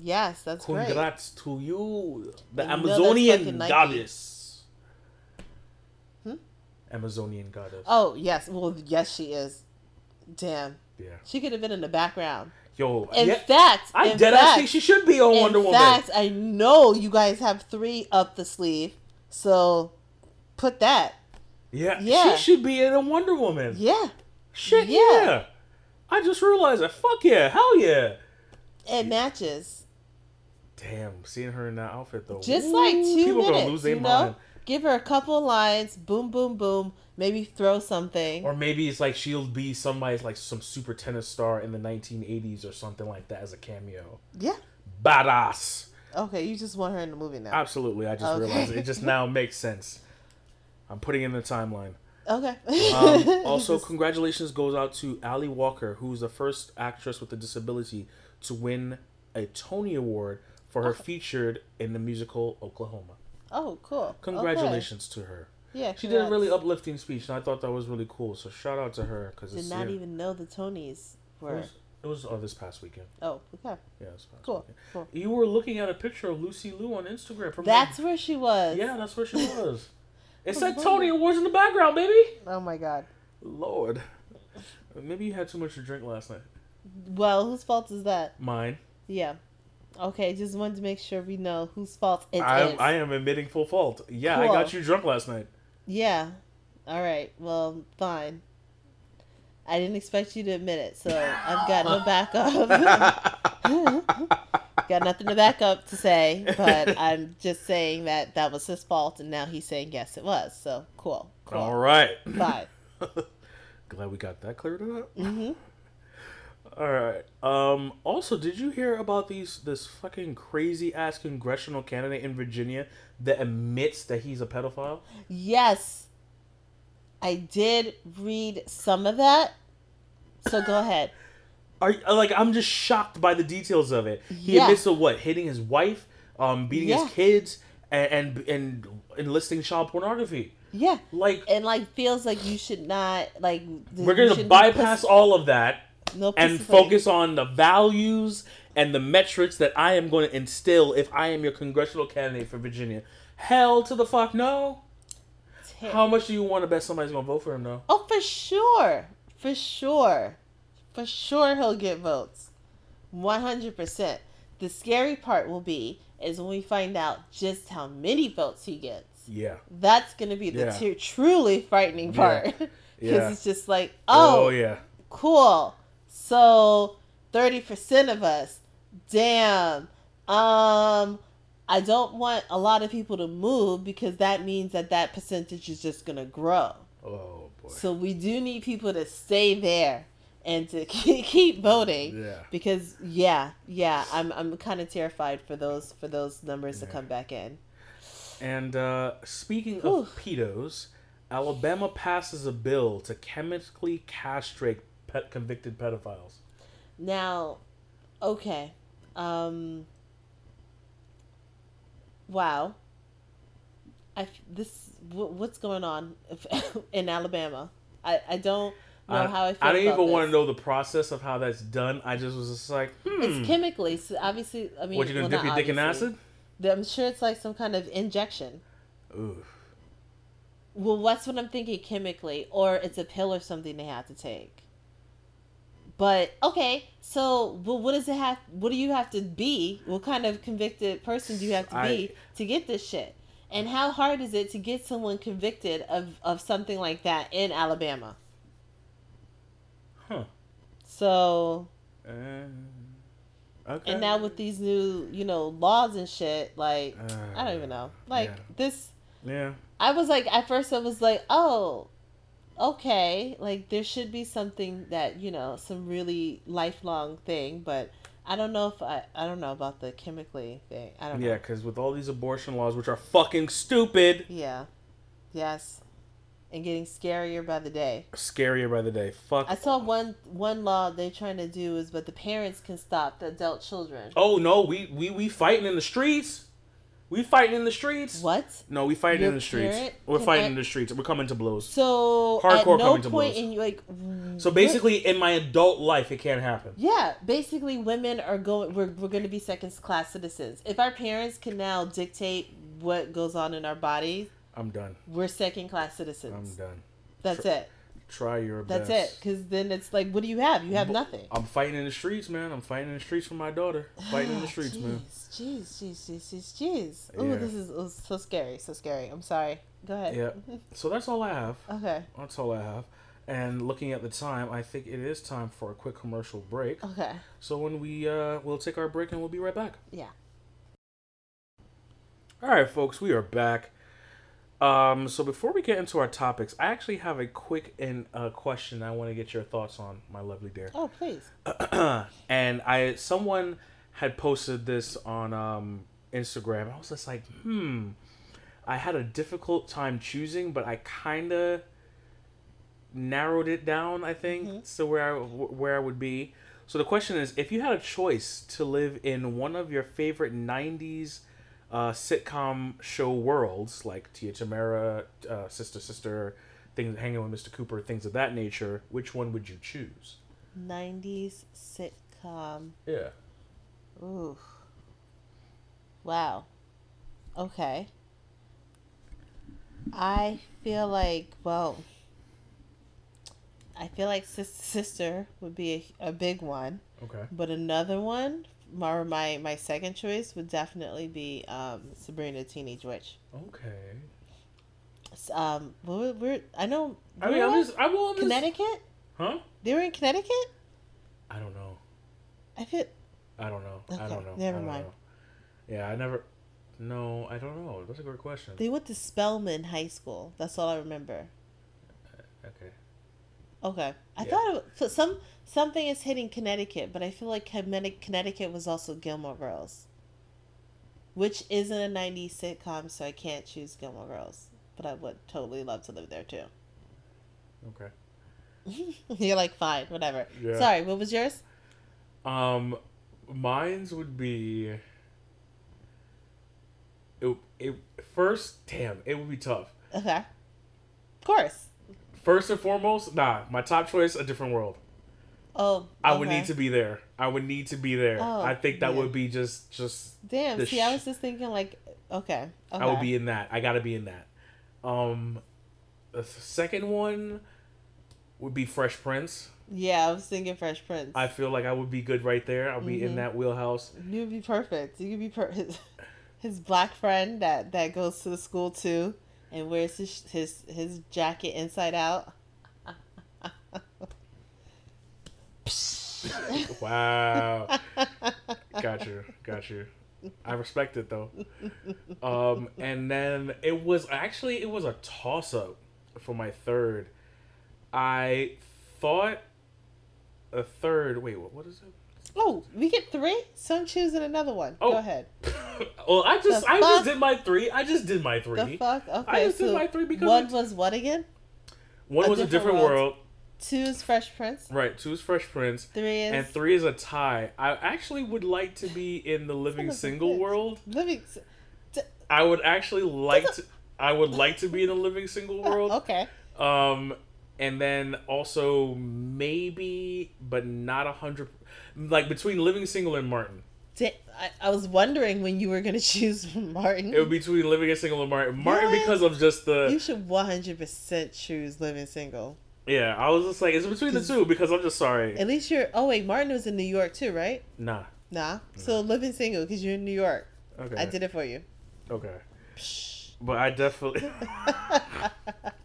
Speaker 2: Yes, that's great.
Speaker 1: Congrats to you, the
Speaker 2: You
Speaker 1: Amazonian goddess.
Speaker 2: Hmm?
Speaker 1: Amazonian goddess.
Speaker 2: Oh yes. Well, yes, she is. Damn.
Speaker 1: Yeah.
Speaker 2: She could have been in the background.
Speaker 1: Yo,
Speaker 2: In
Speaker 1: yeah,
Speaker 2: fact,
Speaker 1: I
Speaker 2: in
Speaker 1: ass
Speaker 2: fact,
Speaker 1: think she should be on Wonder Woman.
Speaker 2: In fact, I know you guys have three up the sleeve, so put that.
Speaker 1: Yeah,
Speaker 2: yeah.
Speaker 1: she should be in a Wonder Woman.
Speaker 2: Yeah,
Speaker 1: Shit,
Speaker 2: Yeah.
Speaker 1: yeah. I just realized that. Fuck yeah, hell yeah.
Speaker 2: it matches.
Speaker 1: Damn, seeing her in that outfit though.
Speaker 2: Just
Speaker 1: Ooh,
Speaker 2: like two
Speaker 1: people
Speaker 2: minutes,
Speaker 1: gonna lose their
Speaker 2: you know.
Speaker 1: mind.
Speaker 2: Give her a couple lines, boom, boom, boom. Maybe throw something.
Speaker 1: Or maybe it's like she'll be somebody's like some super tennis star in the 1980s or something like that as a cameo.
Speaker 2: yeah.
Speaker 1: Badass.
Speaker 2: Okay, you just want her in the movie now.
Speaker 1: Absolutely, I just
Speaker 2: Okay.
Speaker 1: realized it. it just now makes sense. I'm putting in the timeline.
Speaker 2: Okay.
Speaker 1: Um, also, congratulations goes out to Ali Stroker, who's the first actress with a disability to win a Tony Award for her featured in the musical Oklahoma.
Speaker 2: oh, cool.
Speaker 1: Congratulations to her.
Speaker 2: Yeah.
Speaker 1: She did a really uplifting speech, and I thought that was really cool. So shout out to her because
Speaker 2: Did not
Speaker 1: yeah,
Speaker 2: even know the Tonys
Speaker 1: it
Speaker 2: were.
Speaker 1: was, it was oh, this past weekend.
Speaker 2: Oh, okay.
Speaker 1: Yeah,
Speaker 2: Cool.
Speaker 1: weekend.
Speaker 2: Cool.
Speaker 1: You were looking at a picture of Lucy Liu on Instagram. From
Speaker 2: That's where she was.
Speaker 1: yeah, that's where she was. It
Speaker 2: I
Speaker 1: said Tony
Speaker 2: wondering.
Speaker 1: Awards in the background, baby.
Speaker 2: Oh my god.
Speaker 1: Lord, maybe you had too much to drink last night.
Speaker 2: Well, whose fault is that?
Speaker 1: Mine.
Speaker 2: Yeah. Okay, just wanted to make sure we know whose fault it is.
Speaker 1: I, I am admitting full fault. Yeah, I got you drunk last night.
Speaker 2: Yeah. All right. Well, fine. I didn't expect you to admit it, so I've got no backup. Got nothing to back up to say, but I'm just saying that that was his fault, and now he's saying yes, it was. So cool. Cool.
Speaker 1: All right.
Speaker 2: Bye.
Speaker 1: Glad we got that cleared up.
Speaker 2: hmm
Speaker 1: All right. Um. Also, did you hear about these this fucking crazy ass congressional candidate in Virginia that admits that he's a pedophile?
Speaker 2: Yes, I did read some of that. So go ahead.
Speaker 1: Are like I'm just shocked by the details of it. He
Speaker 2: Yeah.
Speaker 1: admits to what hitting his wife, um, beating
Speaker 2: Yeah.
Speaker 1: his kids, and, and and enlisting child pornography.
Speaker 2: Yeah,
Speaker 1: Like
Speaker 2: and like feels like you should not like.
Speaker 1: we're gonna bypass
Speaker 2: puss-
Speaker 1: all of that
Speaker 2: no
Speaker 1: and focus on the values and the metrics that I am going to instill if I am your congressional candidate for Virginia. Hell to the fuck no.
Speaker 2: Ter-
Speaker 1: How much do you want to bet somebody's gonna vote for him though?
Speaker 2: Oh, for sure. For sure. For sure he'll get votes. 100%. The scary part will be is when we find out just how many votes he gets.
Speaker 1: Yeah.
Speaker 2: That's going to be the
Speaker 1: Yeah.
Speaker 2: t- truly frightening
Speaker 1: Yeah.
Speaker 2: part. Because
Speaker 1: Yeah.
Speaker 2: it's just like, oh,
Speaker 1: oh yeah.
Speaker 2: cool. So 30% of us. Damn. Um I don't want a lot of people to move because that means that that percentage is just going to grow.
Speaker 1: Oh boy.
Speaker 2: So we do need people to stay there and to keep keep voting
Speaker 1: yeah.
Speaker 2: because yeah, yeah, I'm I'm kind of terrified for those for those numbers to come back in.
Speaker 1: And uh, speaking
Speaker 2: Whew.
Speaker 1: of pedos, Alabama passes a bill to chemically castrate pet convicted pedophiles.
Speaker 2: Now, okay. Um Wow. I, this wh- what's going on if- in Alabama? I I don't know
Speaker 1: I,
Speaker 2: how I feel.
Speaker 1: I
Speaker 2: about
Speaker 1: even want to know the process of how that's done. I just was just like, hmm.
Speaker 2: It's chemically. So obviously, I mean,
Speaker 1: what you gonna
Speaker 2: well,
Speaker 1: dip your dick in acid?
Speaker 2: I'm sure it's like some kind of injection.
Speaker 1: Ooh.
Speaker 2: Well, that's what I'm thinking chemically, or it's a pill or something they have to take. But okay, so well, what does it have? What do you have to be? What kind of convicted person do you have to be to get this shit? And how hard is it to get someone convicted of of something like that in Alabama?
Speaker 1: Huh.
Speaker 2: So
Speaker 1: Uh, okay.
Speaker 2: and now with these new, you know, laws and shit, like I don't even know. Like
Speaker 1: yeah.
Speaker 2: this
Speaker 1: Yeah.
Speaker 2: I was like, at first, I was like, oh, okay, like there should be something that you know, some really lifelong thing, but I don't know if I, I don't know about the chemically thing. I don't
Speaker 1: Yeah,
Speaker 2: know.
Speaker 1: because with all these abortion laws, which are fucking stupid,
Speaker 2: Yeah, yes, and getting scarier by the day.
Speaker 1: scarier by the day. Fuck.
Speaker 2: I saw one one law they're trying to do is, but the parents can stop the adult children.
Speaker 1: Oh no, we we we fighting in the streets. We fighting in the streets.
Speaker 2: What?
Speaker 1: No, we fighting
Speaker 2: Your
Speaker 1: in the streets. We're fighting
Speaker 2: act-
Speaker 1: in the streets. We're coming to blows.
Speaker 2: So
Speaker 1: Hardcore
Speaker 2: at no
Speaker 1: coming to
Speaker 2: point
Speaker 1: blows.
Speaker 2: in like.
Speaker 1: So
Speaker 2: what-
Speaker 1: basically, in my adult life, it can't happen.
Speaker 2: Yeah, basically, women are going. We're we're going to be second class citizens. If our parents can now dictate what goes on in our bodies,
Speaker 1: I'm done.
Speaker 2: we're second class citizens.
Speaker 1: I'm done.
Speaker 2: That's
Speaker 1: Tr-
Speaker 2: it.
Speaker 1: Try your best.
Speaker 2: That's
Speaker 1: best.
Speaker 2: it. Because then it's like, what do you have? You have nothing.
Speaker 1: I'm fighting in the streets, man. I'm fighting in the streets for my daughter. Fighting in the streets, man.
Speaker 2: Jeez, jeez, jeez, jeez, jeez. Ooh,
Speaker 1: Yeah.
Speaker 2: this is oh, so scary. So scary. I'm sorry. Go ahead.
Speaker 1: Yeah. So that's all I have.
Speaker 2: Okay.
Speaker 1: That's all I have. And looking at the time, I think it is time for a quick commercial break.
Speaker 2: Okay.
Speaker 1: So when we uh, we'll take our break and we'll be right back.
Speaker 2: Yeah.
Speaker 1: All right, folks, we are back. Um, so before we get into our topics, I actually have a quick and uh, question I want to get your thoughts on, my lovely dear.
Speaker 2: Oh, please.
Speaker 1: and I someone had posted this on um, Instagram. I was just like, hmm. I had a difficult time choosing, but I kind of narrowed it down. I think to where I, where I would be. So the question is, if you had a choice to live in one of your favorite '90s uh, sitcom show worlds, like Tia Tamera, uh, Sister Sister, things hanging with Mr. Cooper, things of that nature, which one would you choose?
Speaker 2: 90s sitcom.
Speaker 1: Yeah.
Speaker 2: Ooh. Wow. Okay. I feel like, well, I feel like Sister Sister would be a, a big one,
Speaker 1: Okay.
Speaker 2: but another one, my my my second choice would definitely be um, Sabrina Teenage Witch.
Speaker 1: Okay.
Speaker 2: S- Um, we're, we're I know.
Speaker 1: I mean, I'm just, I will. I'm just,
Speaker 2: Connecticut.
Speaker 1: Huh?
Speaker 2: They were in Connecticut.
Speaker 1: I don't know.
Speaker 2: I feel.
Speaker 1: I don't know. I don't know.
Speaker 2: never
Speaker 1: don't
Speaker 2: mind.
Speaker 1: know. Yeah, I never. No, I don't know. That's a good question.
Speaker 2: They went to Spelman High School. That's all I remember.
Speaker 1: Okay.
Speaker 2: Okay, I
Speaker 1: Yeah.
Speaker 2: thought it, so some something is hitting Connecticut, but I feel like Connecticut Connecticut was also Gilmore Girls, which isn't a '90s sitcom, so I can't choose Gilmore Girls. But I would totally love to live there too.
Speaker 1: Okay.
Speaker 2: You're like fine, whatever.
Speaker 1: Yeah.
Speaker 2: Sorry, what was yours?
Speaker 1: Um, mine's would be. It, it first, damn, it would be tough.
Speaker 2: Okay, of course.
Speaker 1: First and foremost, nah, my top choice, a different world.
Speaker 2: Oh,
Speaker 1: I would need to be there. I would need to be there.
Speaker 2: Oh,
Speaker 1: I think that
Speaker 2: yeah.
Speaker 1: would be just, just.
Speaker 2: Damn. See, I was just thinking like, okay, okay.
Speaker 1: I would be in that. I gotta be in that. Um, the second one would be Fresh Prince.
Speaker 2: Yeah, I was thinking Fresh Prince.
Speaker 1: I feel like I would be good right there. I'll be in
Speaker 2: Mhm.
Speaker 1: that wheelhouse.
Speaker 2: You would be perfect. You could be per- his, his black friend that that goes to the school too, and wears his his his jacket inside out.
Speaker 1: Wow. got you. Got you. I respect it though. Um, and then it was actually it was a toss up for my third. I thought a third. Wait, what? What is it?
Speaker 2: Oh, we get three. So I'm choosing another one.
Speaker 1: Oh.
Speaker 2: Go ahead.
Speaker 1: well, I just
Speaker 2: The
Speaker 1: I
Speaker 2: fuck?
Speaker 1: just did my three. I just did my three.
Speaker 2: The fuck. Okay.
Speaker 1: I just
Speaker 2: so
Speaker 1: did my three because
Speaker 2: one was what again?
Speaker 1: One
Speaker 2: A
Speaker 1: was a
Speaker 2: Different
Speaker 1: different
Speaker 2: World.
Speaker 1: world.
Speaker 2: Two is Fresh Prince.
Speaker 1: Right. Two is Fresh Prince.
Speaker 2: Three is
Speaker 1: And three is a tie. I actually would like to be in the living
Speaker 2: Son of a
Speaker 1: single
Speaker 2: bitch.
Speaker 1: world.
Speaker 2: living.
Speaker 1: I would actually like to. I would like to be in the living single world.
Speaker 2: Okay.
Speaker 1: Um, and then also maybe, but not a hundred. Like between living single and Martin,
Speaker 2: I, I was wondering when you were gonna choose Martin.
Speaker 1: it would be between living single and Martin. Martin
Speaker 2: What?
Speaker 1: because of just the
Speaker 2: you should one hundred percent choose living single.
Speaker 1: yeah. I was just like, it's between the two because I'm just sorry.
Speaker 2: At least you're. Oh wait, Martin was in New York too, right?
Speaker 1: Nah.
Speaker 2: Nah. So living single because you're in New York.
Speaker 1: Okay.
Speaker 2: I did it for you.
Speaker 1: Okay.
Speaker 2: Psh.
Speaker 1: But I definitely.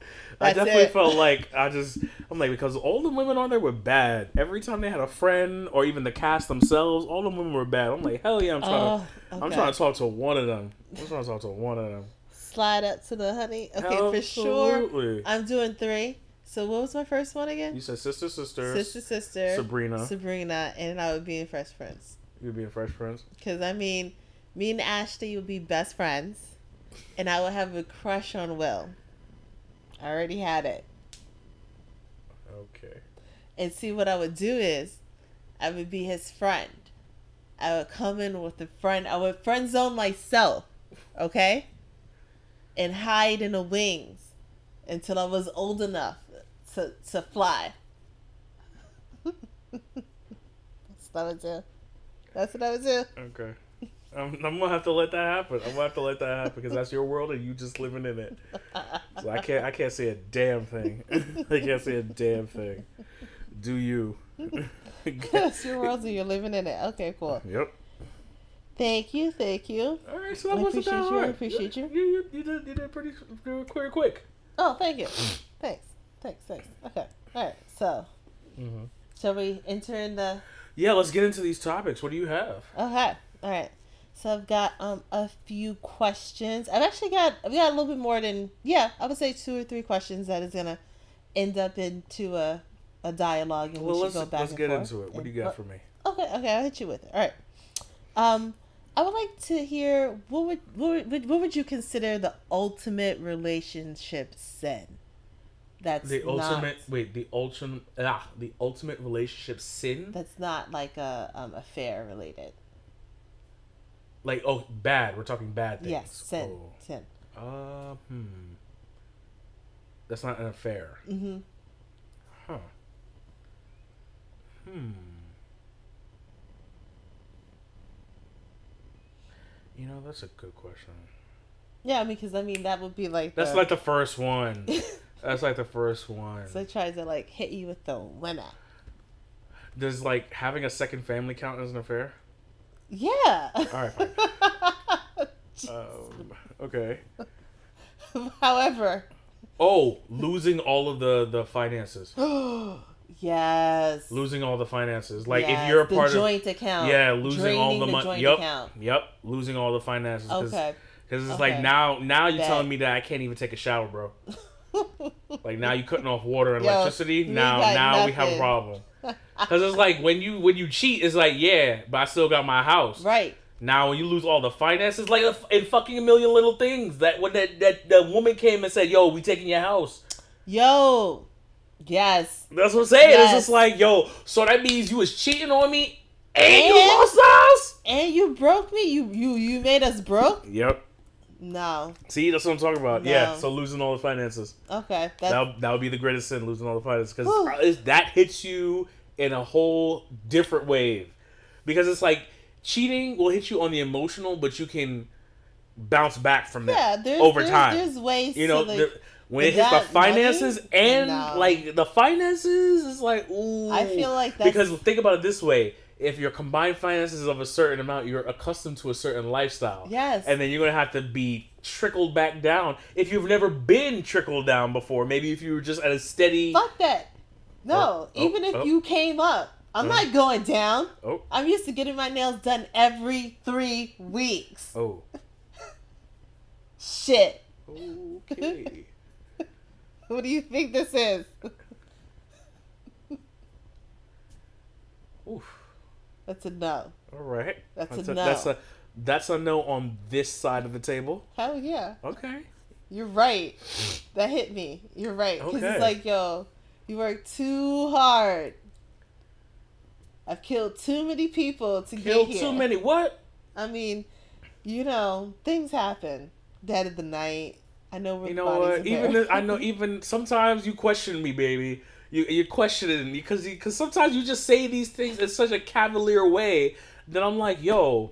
Speaker 1: I definitely
Speaker 2: it.
Speaker 1: felt like I just I'm like because all the women on there were bad. Every time they had a friend or even the cast themselves, all the women were bad. I'm like hell yeah, I'm trying
Speaker 2: Oh,
Speaker 1: to I'm trying to talk to one of them. I'm trying to talk to one of them.
Speaker 2: Slide up to the honey. Okay, for sure. I'm doing three. So what was my first one again?
Speaker 1: You said sister, sister,
Speaker 2: Sister, sister,
Speaker 1: Sabrina.
Speaker 2: Sabrina, and I would be in Fresh Prince.
Speaker 1: You'd be in Fresh Prince.
Speaker 2: Because I mean, me and Ashley would be best friends, and I would have a crush on Will. I already had it.
Speaker 1: Okay.
Speaker 2: And see, what I would do is, I would be his friend. I would come in with a friend. I would friend zone myself, okay, and hide in the wings until I was old enough to to fly. That's what I would do. That's what I would do.
Speaker 1: Okay. I'm, I'm gonna have to let that happen. I'm gonna have to let that happen because that's your world and you just living in it. So I can't I can't say a damn thing. I can't say a damn thing. Do you?
Speaker 2: That's your world and you're living in it. Okay, cool.
Speaker 1: Yep.
Speaker 2: Thank you, thank you.
Speaker 1: All right, so
Speaker 2: I
Speaker 1: wasn't
Speaker 2: appreciate
Speaker 1: that
Speaker 2: you, I appreciate you.
Speaker 1: You, you, you did you did pretty quick, quick, quick.
Speaker 2: Oh, thank you. Thanks, thanks, thanks. Okay, all right. So,
Speaker 1: Mm-hmm.
Speaker 2: shall we enter in the?
Speaker 1: Yeah, let's get into these topics. What do you have?
Speaker 2: Okay, all right. So I've got um a few questions. I've actually got I've got a little bit more than yeah I would say two or three questions that is gonna end up into a a dialogue and
Speaker 1: Well,
Speaker 2: we
Speaker 1: let's
Speaker 2: should go back
Speaker 1: let's
Speaker 2: and
Speaker 1: get
Speaker 2: forth.
Speaker 1: into it. What do you got for me?
Speaker 2: Okay, okay, I'll hit you with it. All right. Um, I would like to hear what would what would, what would you consider the ultimate relationship sin? That's
Speaker 1: The
Speaker 2: not,
Speaker 1: ultimate wait, the ultimate ah, the ultimate relationship sin?
Speaker 2: That's not like a um affair related.
Speaker 1: Like oh, bad. We're talking bad things.
Speaker 2: Yes, sin,
Speaker 1: Oh.
Speaker 2: sin.
Speaker 1: Uh, hmm. That's not an affair.
Speaker 2: Mm-hmm.
Speaker 1: Huh. Hmm. You know, that's a good question.
Speaker 2: Yeah, because I mean that would be like
Speaker 1: That's
Speaker 2: the,
Speaker 1: like the first one. That's like the first one.
Speaker 2: so it tries to like hit you with the women.
Speaker 1: Does like having a second family count as an affair?
Speaker 2: Yeah.
Speaker 1: All right. Um, okay.
Speaker 2: However,
Speaker 1: Oh, losing all of the the finances.
Speaker 2: yes.
Speaker 1: Losing all the finances. Like
Speaker 2: Yes,
Speaker 1: if you're a
Speaker 2: the
Speaker 1: part of
Speaker 2: joint account.
Speaker 1: yeah, losing all the
Speaker 2: the
Speaker 1: money. Yep,
Speaker 2: account.
Speaker 1: yep. Losing all the finances. Cause,
Speaker 2: Okay.
Speaker 1: 'cause it's
Speaker 2: Okay.
Speaker 1: like now, now you're
Speaker 2: Bet.
Speaker 1: telling me that I can't even take a shower, bro. Like now you're cutting off water and
Speaker 2: Yo,
Speaker 1: electricity. Now, now we have a problem. Cause it's like when you when you cheat, it's like yeah, but I still got my house.
Speaker 2: right.
Speaker 1: Now when you lose all the finances, like in fucking a million little things. That when that that the woman came and said, "Yo, we taking your house."
Speaker 2: Yo. Yes.
Speaker 1: That's what I'm saying. It's just like, yo, so that means you was cheating on me and, you lost house.
Speaker 2: And you broke me. You you you made us broke.
Speaker 1: Yep.
Speaker 2: No.
Speaker 1: See, that's what I'm talking about. Yeah. So losing all the finances.
Speaker 2: Okay.
Speaker 1: That that would be the greatest sin, losing all the finances, because that hits you in a whole different wave. Because it's like cheating will hit you on the emotional, but you can bounce back from that
Speaker 2: yeah. There's
Speaker 1: over
Speaker 2: there's,
Speaker 1: time.
Speaker 2: There's ways.
Speaker 1: you know,
Speaker 2: like,
Speaker 1: the- when it hits the
Speaker 2: that money,
Speaker 1: finances and
Speaker 2: no.
Speaker 1: like the finances is like ooh.
Speaker 2: I feel like that's
Speaker 1: because think about it this way: if your combined finances is of a certain amount, you're accustomed to a certain lifestyle.
Speaker 2: Yes.
Speaker 1: and then you're gonna have to be trickled back down if you've never been trickled down before. Maybe if you were just at a steady.
Speaker 2: fuck that. No.
Speaker 1: Oh, oh,
Speaker 2: even if
Speaker 1: oh.
Speaker 2: you came up, I'm
Speaker 1: Oh.
Speaker 2: not uh-huh. going down.
Speaker 1: Oh,
Speaker 2: I'm used to getting my nails done every three weeks.
Speaker 1: oh,
Speaker 2: Shit.
Speaker 1: okay.
Speaker 2: What do you think this is?
Speaker 1: Oof.
Speaker 2: That's a no.
Speaker 1: All right.
Speaker 2: That's a
Speaker 1: a,
Speaker 2: no.
Speaker 1: That's a that's a no on this side of the table.
Speaker 2: Hell yeah.
Speaker 1: Okay.
Speaker 2: You're right. That hit me. You're right. Because
Speaker 1: Okay.
Speaker 2: it's like, yo, you work too hard. I've killed too many people to
Speaker 1: Killed
Speaker 2: get here.
Speaker 1: Killed too many. What?
Speaker 2: I mean, you know, things happen. Dead of the night. I know we're
Speaker 1: You know what? Even if- I know even sometimes you question me, baby. You you're questioning me because because sometimes you just say these things in such a cavalier way that I'm like, yo,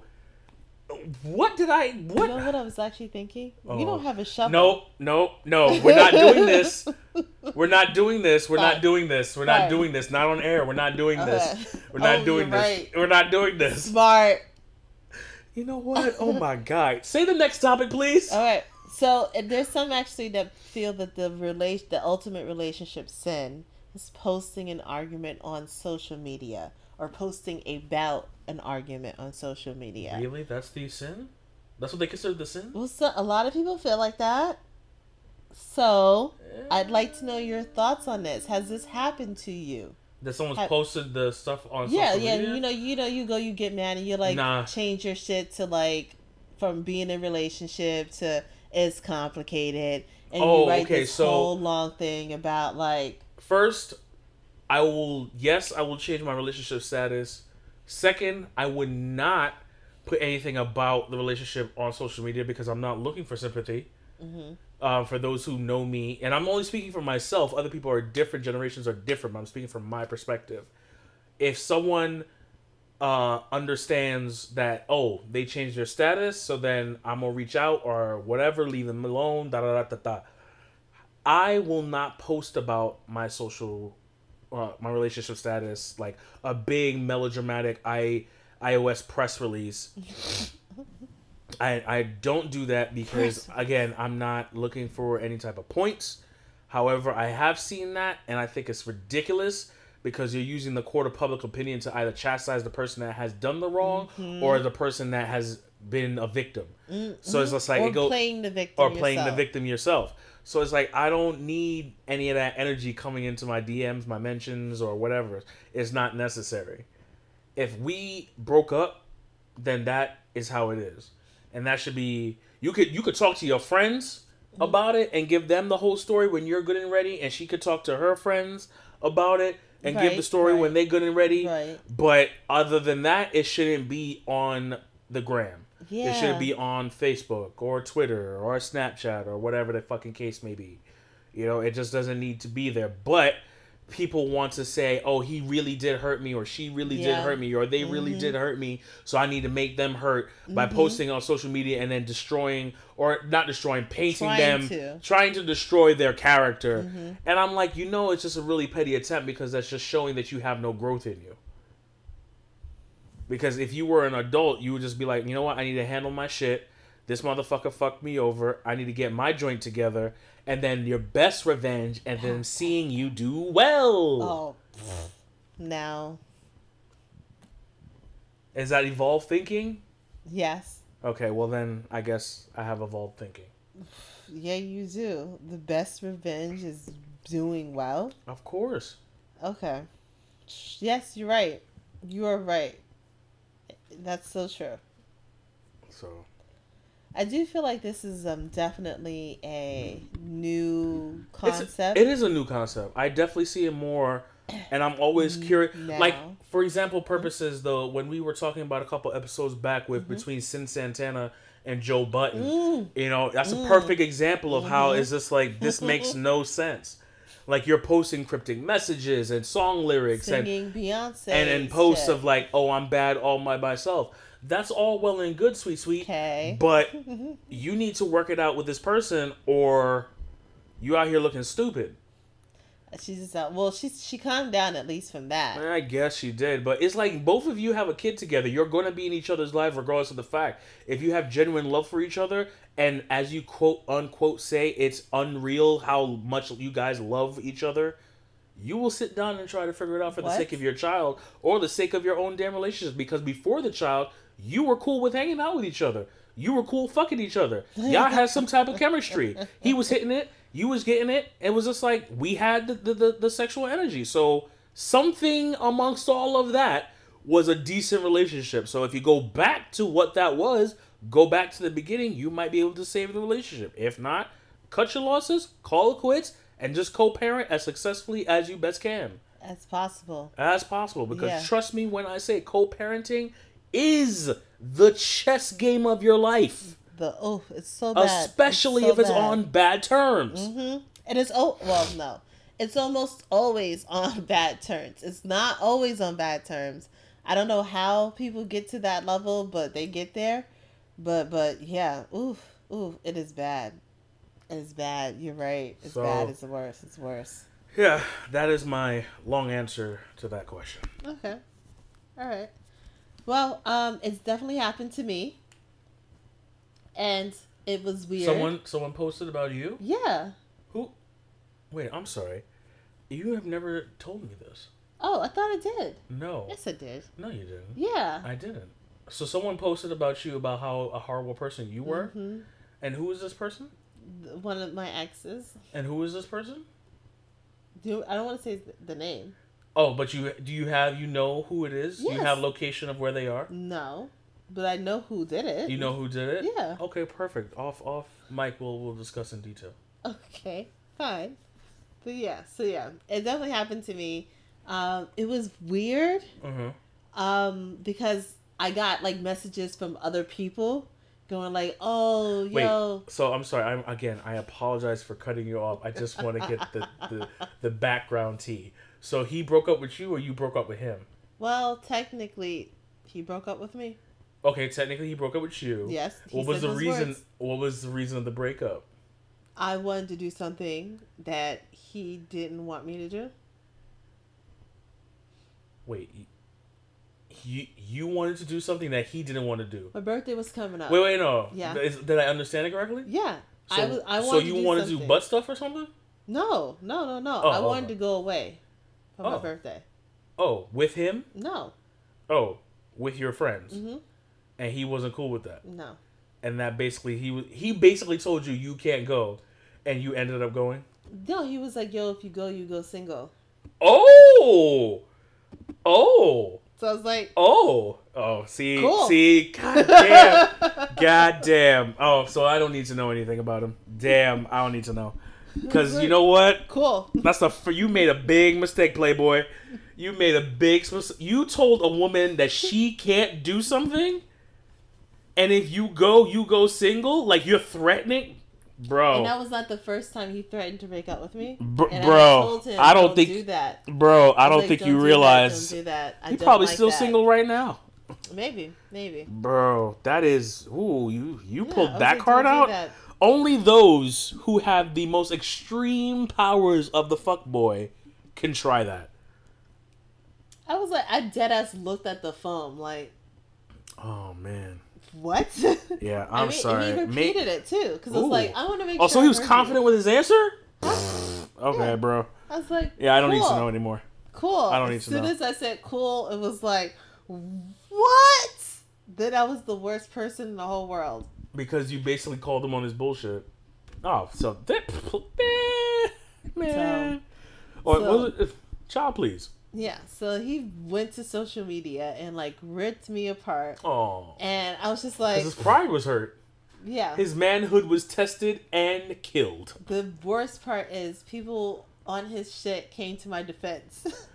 Speaker 1: what did I what?
Speaker 2: You know what I was actually thinking?
Speaker 1: Oh.
Speaker 2: You don't have a shovel.
Speaker 1: No, no, no. We're not doing this. We're not doing this. We're not doing this. We're not doing this. Not on air. We're not doing this. We're not
Speaker 2: Oh,
Speaker 1: doing this.
Speaker 2: right.
Speaker 1: We're not doing this.
Speaker 2: Smart.
Speaker 1: You know what? Oh my god. Say the next topic, please.
Speaker 2: All right. So there's some actually that feel that the relation, the ultimate relationship sin, is posting an argument on social media or posting about an argument on social media.
Speaker 1: Really? That's the sin? That's what they consider the sin?
Speaker 2: Well, so, a lot of people feel like that. So eh. I'd like to know your thoughts on this. Has this happened to you?
Speaker 1: That someone's
Speaker 2: Have-
Speaker 1: posted the stuff on
Speaker 2: yeah,
Speaker 1: social
Speaker 2: yeah.
Speaker 1: media?
Speaker 2: You know, you know, you go, you get mad, and you like
Speaker 1: Nah.
Speaker 2: change your shit to like from being in a relationship to it's complicated, and
Speaker 1: Oh,
Speaker 2: you write
Speaker 1: okay,
Speaker 2: this
Speaker 1: so-
Speaker 2: whole long thing about like
Speaker 1: First, I will yes, I will change my relationship status. Second, I would not put anything about the relationship on social media because I'm not looking for sympathy.
Speaker 2: Mm-hmm.
Speaker 1: Uh, for those who know me, and I'm only speaking for myself. Other people are different. Generations are different. But I'm speaking from my perspective. If someone uh, understands that, oh, they changed their status, so then I'm gonna reach out or whatever, leave them alone. Da da da da da. I will not post about my social, uh, my relationship status like a big melodramatic i iOS press release. I I don't do that because again I'm not looking for any type of points. However, I have seen that and I think it's ridiculous because you're using the court of public opinion to either chastise the person that has done the wrong or the person that has been a victim. Mm-hmm. So it's just like
Speaker 2: or
Speaker 1: it goes
Speaker 2: playing the victim
Speaker 1: or playing the victim yourself. So it's like I don't need any of that energy coming into my DMs, my mentions, or whatever. It's not necessary. If we broke up, then that is how it is, and that should be. You could you could talk to your friends mm-hmm. about it and give them the whole story when you're good and ready, and she could talk to her friends about it and give the
Speaker 2: Right,
Speaker 1: story when they're good and ready.
Speaker 2: Right.
Speaker 1: But other than that, it shouldn't be on the gram. It should be on Facebook or Twitter or Snapchat or whatever the fucking case may be. You know, it just doesn't need to be there. But people want to say, "Oh, he really did hurt me," or "She really did
Speaker 2: Yeah. Mm-hmm.
Speaker 1: hurt me," or "They really did hurt me," so I need to make them hurt by posting on social media and then destroying or not destroying, painting
Speaker 2: Trying
Speaker 1: them,
Speaker 2: to. Mm-hmm.
Speaker 1: trying to destroy their character. And I'm like, you know, it's just a really petty attempt because that's just showing that you have no growth in you. Because if you were an adult, you would just be like, you know what? I need to handle my shit. This motherfucker fucked me over. I need to get my joint together. And then your best revenge, and then seeing you do well.
Speaker 2: Oh, now
Speaker 1: Is that evolved thinking?
Speaker 2: yes,
Speaker 1: Okay, well then I guess I have evolved thinking.
Speaker 2: yeah, you do. The best revenge is doing well.
Speaker 1: Of course.
Speaker 2: Okay. Yes, you're right. You are right. That's so true.
Speaker 1: So
Speaker 2: I do feel like this is um definitely a new
Speaker 1: It's-
Speaker 2: concept.
Speaker 1: it is a new concept. I definitely see it more, and I'm always curious.
Speaker 2: Now.
Speaker 1: Like for example, purposes though, when we were talking about a couple episodes back with between Cyn Santana and Joe Budden,
Speaker 2: Mm.
Speaker 1: you know, that's a perfect example of how it's just like this makes no sense. Like you're posting cryptic messages and song lyrics and
Speaker 2: Beyonce
Speaker 1: and and posts
Speaker 2: shit.
Speaker 1: of like, oh, I'm bad all by myself. That's all well and good, sweet sweet.
Speaker 2: Okay.
Speaker 1: But you need to work it out with this person, or you out here looking stupid.
Speaker 2: She's just out. Well, she's she calmed down at least from that.
Speaker 1: I guess she did, but it's like both of you have a kid together. You're going to be in each other's life regardless of the fact. If you have genuine love for each other, and as you quote unquote say, it's unreal how much you guys love each other. You will sit down and try to figure it out for the sake of your child or the sake of your own damn relationship. Because before the child, you were cool with hanging out with each other. You were cool fucking each other. Y'all had some type of chemistry. He was hitting it, you was getting it. It was just like we had the, the, the, the sexual energy. So something amongst all of that was a decent relationship. So if you go back to what that was, go back to the beginning, you might be able to save the relationship. If not, cut your losses, call it quits, and just co-parent as successfully as you best can.
Speaker 2: As possible.
Speaker 1: As possible. Because
Speaker 2: Yeah.
Speaker 1: trust me when I say co-parenting is the chess game of your life.
Speaker 2: the oh, it's so bad.
Speaker 1: especially
Speaker 2: so
Speaker 1: if it's
Speaker 2: bad.
Speaker 1: on bad terms.
Speaker 2: hmm And it's oh well no, it's almost always on bad terms. It's not always on bad terms. I don't know how people get to that level, but they get there. But but yeah, oof, oof, it is bad. It is bad. You're right. It's
Speaker 1: So-
Speaker 2: bad. It's worse. It's worse.
Speaker 1: Yeah, that is my long answer to that question.
Speaker 2: Okay. All right. Well, um, it's definitely happened to me, and it was weird.
Speaker 1: Someone someone posted about you.
Speaker 2: Yeah.
Speaker 1: Who? Wait, I'm sorry. You have never told me this.
Speaker 2: Oh, I thought I did.
Speaker 1: No.
Speaker 2: Yes, I did.
Speaker 1: No, you didn't.
Speaker 2: Yeah.
Speaker 1: I didn't. So someone posted about you about how a horrible person you were,
Speaker 2: hmm
Speaker 1: and who is this person?
Speaker 2: One of my exes.
Speaker 1: And who is this person?
Speaker 2: Do I don't want to say the name.
Speaker 1: Oh, but you do you have you know who it is? You have location of where they are.
Speaker 2: No, but I know who did it.
Speaker 1: You know who did it?
Speaker 2: Yeah.
Speaker 1: Okay, perfect. Off off Mike we'll we'll discuss in detail.
Speaker 2: Okay, fine. But yeah, so yeah, it definitely happened to me. Um, it was weird.
Speaker 1: Mm-hmm.
Speaker 2: Um, because I got like messages from other people going like, "Oh,
Speaker 1: Wait.
Speaker 2: yo,
Speaker 1: So I'm sorry. I'm again. I apologize for cutting you off. I just want to get the, the the background tea. So he broke up with you, or you broke up with him?
Speaker 2: well, technically, he broke up with me."
Speaker 1: Okay, technically he broke up with you.
Speaker 2: Yes.
Speaker 1: What was the reason?
Speaker 2: words.
Speaker 1: What was the reason of the breakup?
Speaker 2: I wanted to do something that he didn't want me to do.
Speaker 1: Wait. You you wanted to do something that he didn't want to do.
Speaker 2: My birthday was coming up.
Speaker 1: Wait, wait, no.
Speaker 2: Yeah.
Speaker 1: Is, did I understand it correctly?
Speaker 2: Yeah,
Speaker 1: So,
Speaker 2: I was. I
Speaker 1: so
Speaker 2: wanted
Speaker 1: you
Speaker 2: to do
Speaker 1: wanted to do butt stuff or something?
Speaker 2: No, no, no, no.
Speaker 1: Oh,
Speaker 2: I wanted
Speaker 1: okay.
Speaker 2: to go away for my
Speaker 1: Oh.
Speaker 2: birthday.
Speaker 1: Oh, with him?
Speaker 2: No.
Speaker 1: Oh, with your friends,
Speaker 2: hmm
Speaker 1: and he wasn't cool with that.
Speaker 2: No.
Speaker 1: And that basically he was he basically told you you can't go, and you ended up going.
Speaker 2: No, he was like, "Yo, if you go, you go single."
Speaker 1: Oh, oh,
Speaker 2: So I was like,
Speaker 1: oh, oh. See,
Speaker 2: Cool.
Speaker 1: see, god damn, god damn. Oh, so I don't need to know anything about him. Damn, I don't need to know. Mm, because you know what?
Speaker 2: "Cool."
Speaker 1: That's the f- you made a big mistake, Playboy. You made a big you told a woman that she can't do something, and if you go, you go single. Like you're threatening, bro.
Speaker 2: And that was not the first time he threatened to break up with me.
Speaker 1: Br- bro,
Speaker 2: I, told him,
Speaker 1: I don't think-
Speaker 2: do that.
Speaker 1: bro, I don't
Speaker 2: like,
Speaker 1: think
Speaker 2: "Don't
Speaker 1: you
Speaker 2: do that,
Speaker 1: realize
Speaker 2: don't do that. I
Speaker 1: he
Speaker 2: don't
Speaker 1: probably
Speaker 2: like
Speaker 1: still
Speaker 2: that."
Speaker 1: single right now,
Speaker 2: Maybe, maybe.
Speaker 1: bro. That is ooh, you you
Speaker 2: Yeah,
Speaker 1: pulled that
Speaker 2: like,
Speaker 1: card out.
Speaker 2: that."
Speaker 1: Only those who have the most extreme powers of the fuck boy can try that.
Speaker 2: I was like, I dead ass looked at the phone, like,
Speaker 1: Oh man.
Speaker 2: what?
Speaker 1: Yeah,
Speaker 2: I
Speaker 1: I'm
Speaker 2: mean,
Speaker 1: sorry.
Speaker 2: He
Speaker 1: Ma-
Speaker 2: repeated it too, because I was like, I want to make.
Speaker 1: Oh,
Speaker 2: sure
Speaker 1: so he was confident
Speaker 2: you.
Speaker 1: with his answer? Okay,
Speaker 2: Yeah.
Speaker 1: bro.
Speaker 2: I was like,
Speaker 1: Yeah, I don't need to know anymore.
Speaker 2: Cool.
Speaker 1: I don't
Speaker 2: as
Speaker 1: need to
Speaker 2: soon
Speaker 1: know.
Speaker 2: as I said cool, it was like, what? Then I was the worst person in the whole world.
Speaker 1: Because you basically called him on his bullshit. Oh, so that man, man. or
Speaker 2: so-
Speaker 1: was it child please?
Speaker 2: Yeah. So he went to social media and like ripped me apart,
Speaker 1: Oh,
Speaker 2: and I was just like,
Speaker 1: his pride was hurt.
Speaker 2: yeah.
Speaker 1: His manhood was tested and killed.
Speaker 2: the worst part is people on his shit came to my defense.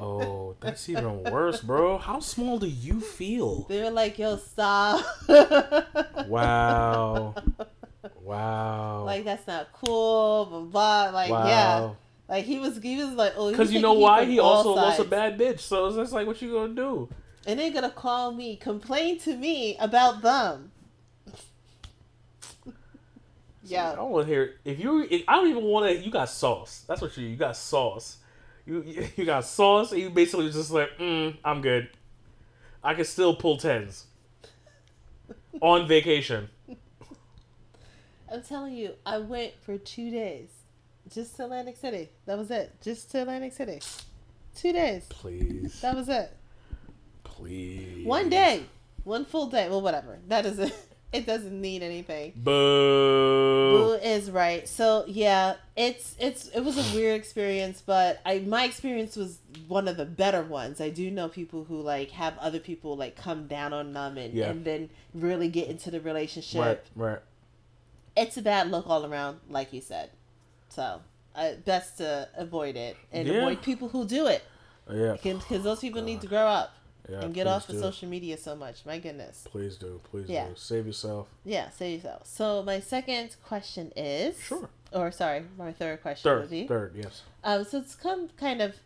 Speaker 1: Oh, that's even worse, bro. How small do you feel?
Speaker 2: they were like, "Yo, stop."
Speaker 1: Wow. Wow.
Speaker 2: Like that's not cool, blah blah. Like yeah, like he was, he was like, oh,
Speaker 1: Because you know why? He also lost a bad bitch. So it's just like, what you gonna do?
Speaker 2: and they're gonna call me, complain to me about them. Yeah I
Speaker 1: don't want to hear. If you, I don't even want to. You got sauce. That's what you. You got sauce. You you got sauce. And you basically just like, mm, I'm good. I can still pull tens on vacation.
Speaker 2: I'm telling you, I went for two days, just to Atlantic City. That was it. Just to Atlantic City. Two days.
Speaker 1: Please,
Speaker 2: That was it.
Speaker 1: please.
Speaker 2: One day, one full day. Well, whatever. That is. It doesn't need anything.
Speaker 1: Boo.
Speaker 2: Boo is right. So yeah, it's it's it was a weird experience, but I my experience was one of the better ones. I do know people who like have other people like come down on them and,
Speaker 1: Yeah.
Speaker 2: and then really get into the relationship.
Speaker 1: Right, right.
Speaker 2: It's a bad look all around, like you said. So uh, best to avoid it and
Speaker 1: Yeah.
Speaker 2: avoid people who do it
Speaker 1: Yeah.
Speaker 2: because those people need to grow up.
Speaker 1: Yeah,
Speaker 2: and get off of social media so much. My goodness.
Speaker 1: Please do. Please
Speaker 2: Yeah.
Speaker 1: do. Save yourself.
Speaker 2: Yeah, save yourself. So my second question is
Speaker 1: Sure.
Speaker 2: or sorry, my third question would
Speaker 1: Third.
Speaker 2: be
Speaker 1: Third. Yes.
Speaker 2: um so it's come kind of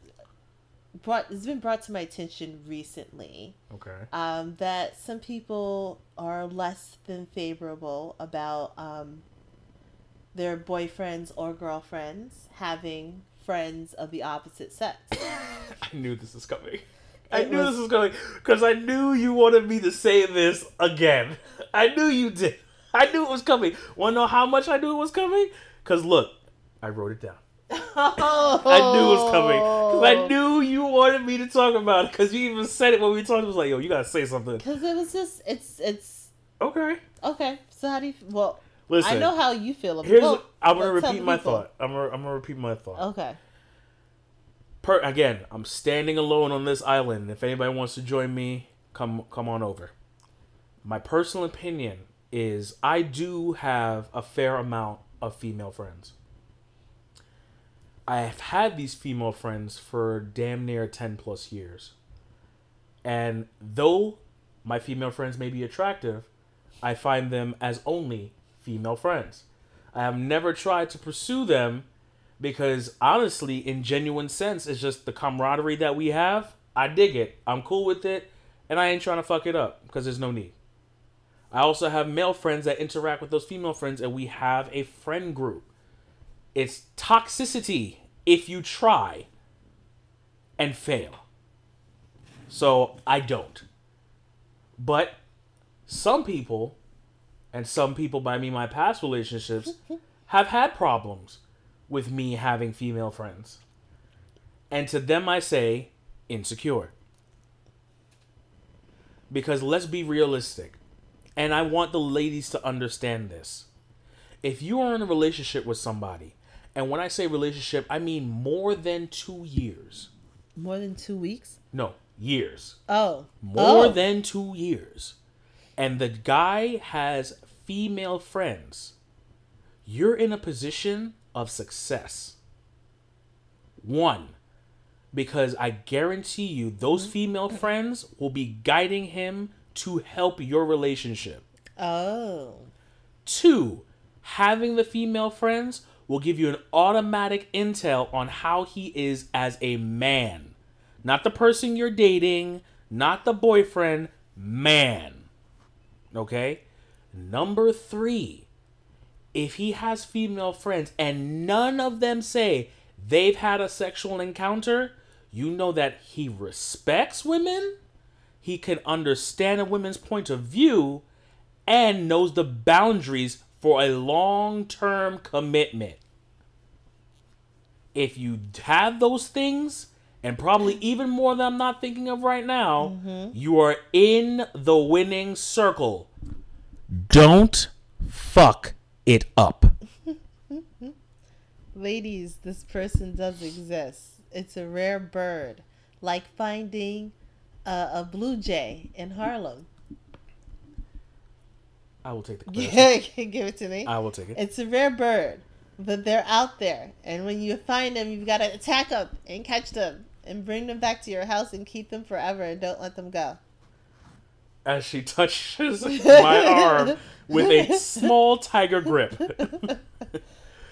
Speaker 2: brought it's been brought to my attention recently
Speaker 1: Okay.
Speaker 2: um that some people are less than favorable about um their boyfriends or girlfriends having friends of the opposite sex.
Speaker 1: I knew this was coming. I knew
Speaker 2: was-
Speaker 1: this was coming because I knew you wanted me to say this again. I knew you did. I knew it was coming. Want to know how much I knew it was coming? Because look, I wrote it down.
Speaker 2: oh,
Speaker 1: I knew it was coming. Because I knew you wanted me to talk about it. Because you even said it when we talked. It was like, yo, you gotta say something.
Speaker 2: Because it was just it's it's
Speaker 1: Okay.
Speaker 2: okay. So how do you well?
Speaker 1: Listen.
Speaker 2: I know how you feel about.
Speaker 1: Here's.
Speaker 2: well,
Speaker 1: I'm gonna repeat my
Speaker 2: people.
Speaker 1: thought. I'm gonna. I'm gonna repeat my thought.
Speaker 2: Okay.
Speaker 1: Per again, I'm standing alone on this island. If anybody wants to join me, come come on over. My personal opinion is I do have a fair amount of female friends. I have had these female friends for damn near 10 plus years. And though my female friends may be attractive, I find them as only female friends. I have never tried to pursue them because honestly, in genuine sense, it's just the camaraderie that we have. I dig it. I'm cool with it, and I ain't trying to fuck it up because there's no need. I also have male friends that interact with those female friends, and we have a friend group. It's toxicity if you try and fail. So I don't. But some people, and some people by me, my past relationships, have had problems with me having female friends. And to them, I say, insecure. Because let's be realistic. And I want the ladies to understand this. If you are in a relationship with somebody, and when I say relationship, I mean more than two years.
Speaker 2: More than two weeks.
Speaker 1: No, years.
Speaker 2: Oh.
Speaker 1: More
Speaker 2: oh.
Speaker 1: than two years. And the guy has female friends. You're in a position of success. One, because I guarantee you, those mm-hmm. female friends will be guiding him to help your relationship.
Speaker 2: Oh.
Speaker 1: Two, having the female friends will give you an automatic intel on how he is as a man. Not the person you're dating, not the boyfriend, man. Okay? Number three, if he has female friends and none of them say they've had a sexual encounter, you know that he respects women, he can understand a woman's point of view, and knows the boundaries for a long term commitment. If you have those things, and probably even more than I'm not thinking of right now, mm-hmm. you are in the winning circle. Don't fuck it up.
Speaker 2: Ladies, this person does exist. It's a rare bird, like finding a, a blue jay in Harlem.
Speaker 1: I will take the.
Speaker 2: Yeah, give it to me.
Speaker 1: I will take it.
Speaker 2: It's a rare bird, but they're out there, and when you find them, you've got to attack them and catch them and bring them back to your house and keep them forever and don't let them go.
Speaker 1: As she touches my arm with a small tiger grip.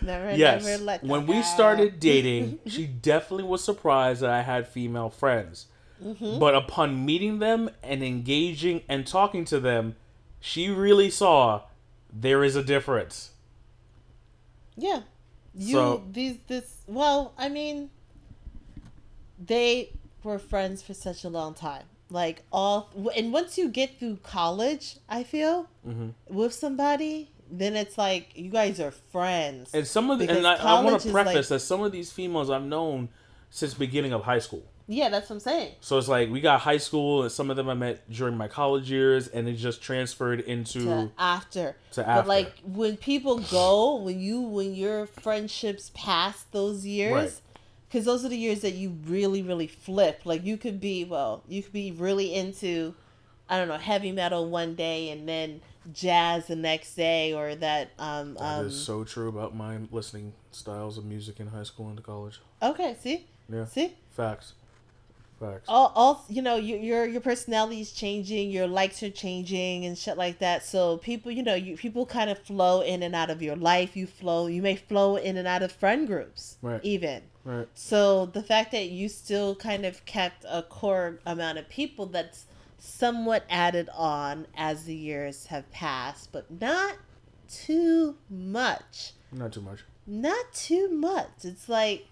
Speaker 2: Never,
Speaker 1: yes.
Speaker 2: never let
Speaker 1: When we
Speaker 2: go.
Speaker 1: started dating, she definitely was surprised that I had female friends.
Speaker 2: Mm-hmm.
Speaker 1: But upon meeting them and engaging and talking to them, she really saw there is a difference.
Speaker 2: Yeah. You
Speaker 1: So-
Speaker 2: these this well, I mean they were friends for such a long time. Like all and once you get through college, I feel
Speaker 1: Mm-hmm.
Speaker 2: with somebody, then it's like you guys are friends.
Speaker 1: And some of the, and I, I want to preface
Speaker 2: like-
Speaker 1: that some of these females I've known since beginning of high school.
Speaker 2: yeah, that's what I'm saying.
Speaker 1: So it's like we got high school, and some of them I met during my college years, and it just transferred into
Speaker 2: To after.
Speaker 1: to
Speaker 2: But
Speaker 1: after.
Speaker 2: like when people go, when you when your friendships pass those
Speaker 1: Right.
Speaker 2: Because those are the years that you really really flip. Like you could be well, you could be really into, I don't know, heavy metal one day and then jazz the next day, or that um
Speaker 1: That
Speaker 2: um.
Speaker 1: is so true about my listening styles of music in high school and college.
Speaker 2: okay, see,
Speaker 1: Yeah,
Speaker 2: see,
Speaker 1: facts. Facts.
Speaker 2: all, all you know you, your your personality is changing your likes are changing and shit like that so people you know you people kind of flow in and out of your life you flow you may flow in and out of friend groups
Speaker 1: Right.
Speaker 2: even
Speaker 1: Right.
Speaker 2: so the fact that you still kind of kept a core amount of people that's somewhat added on as the years have passed but not too much
Speaker 1: Not too much.
Speaker 2: not too much. It's like,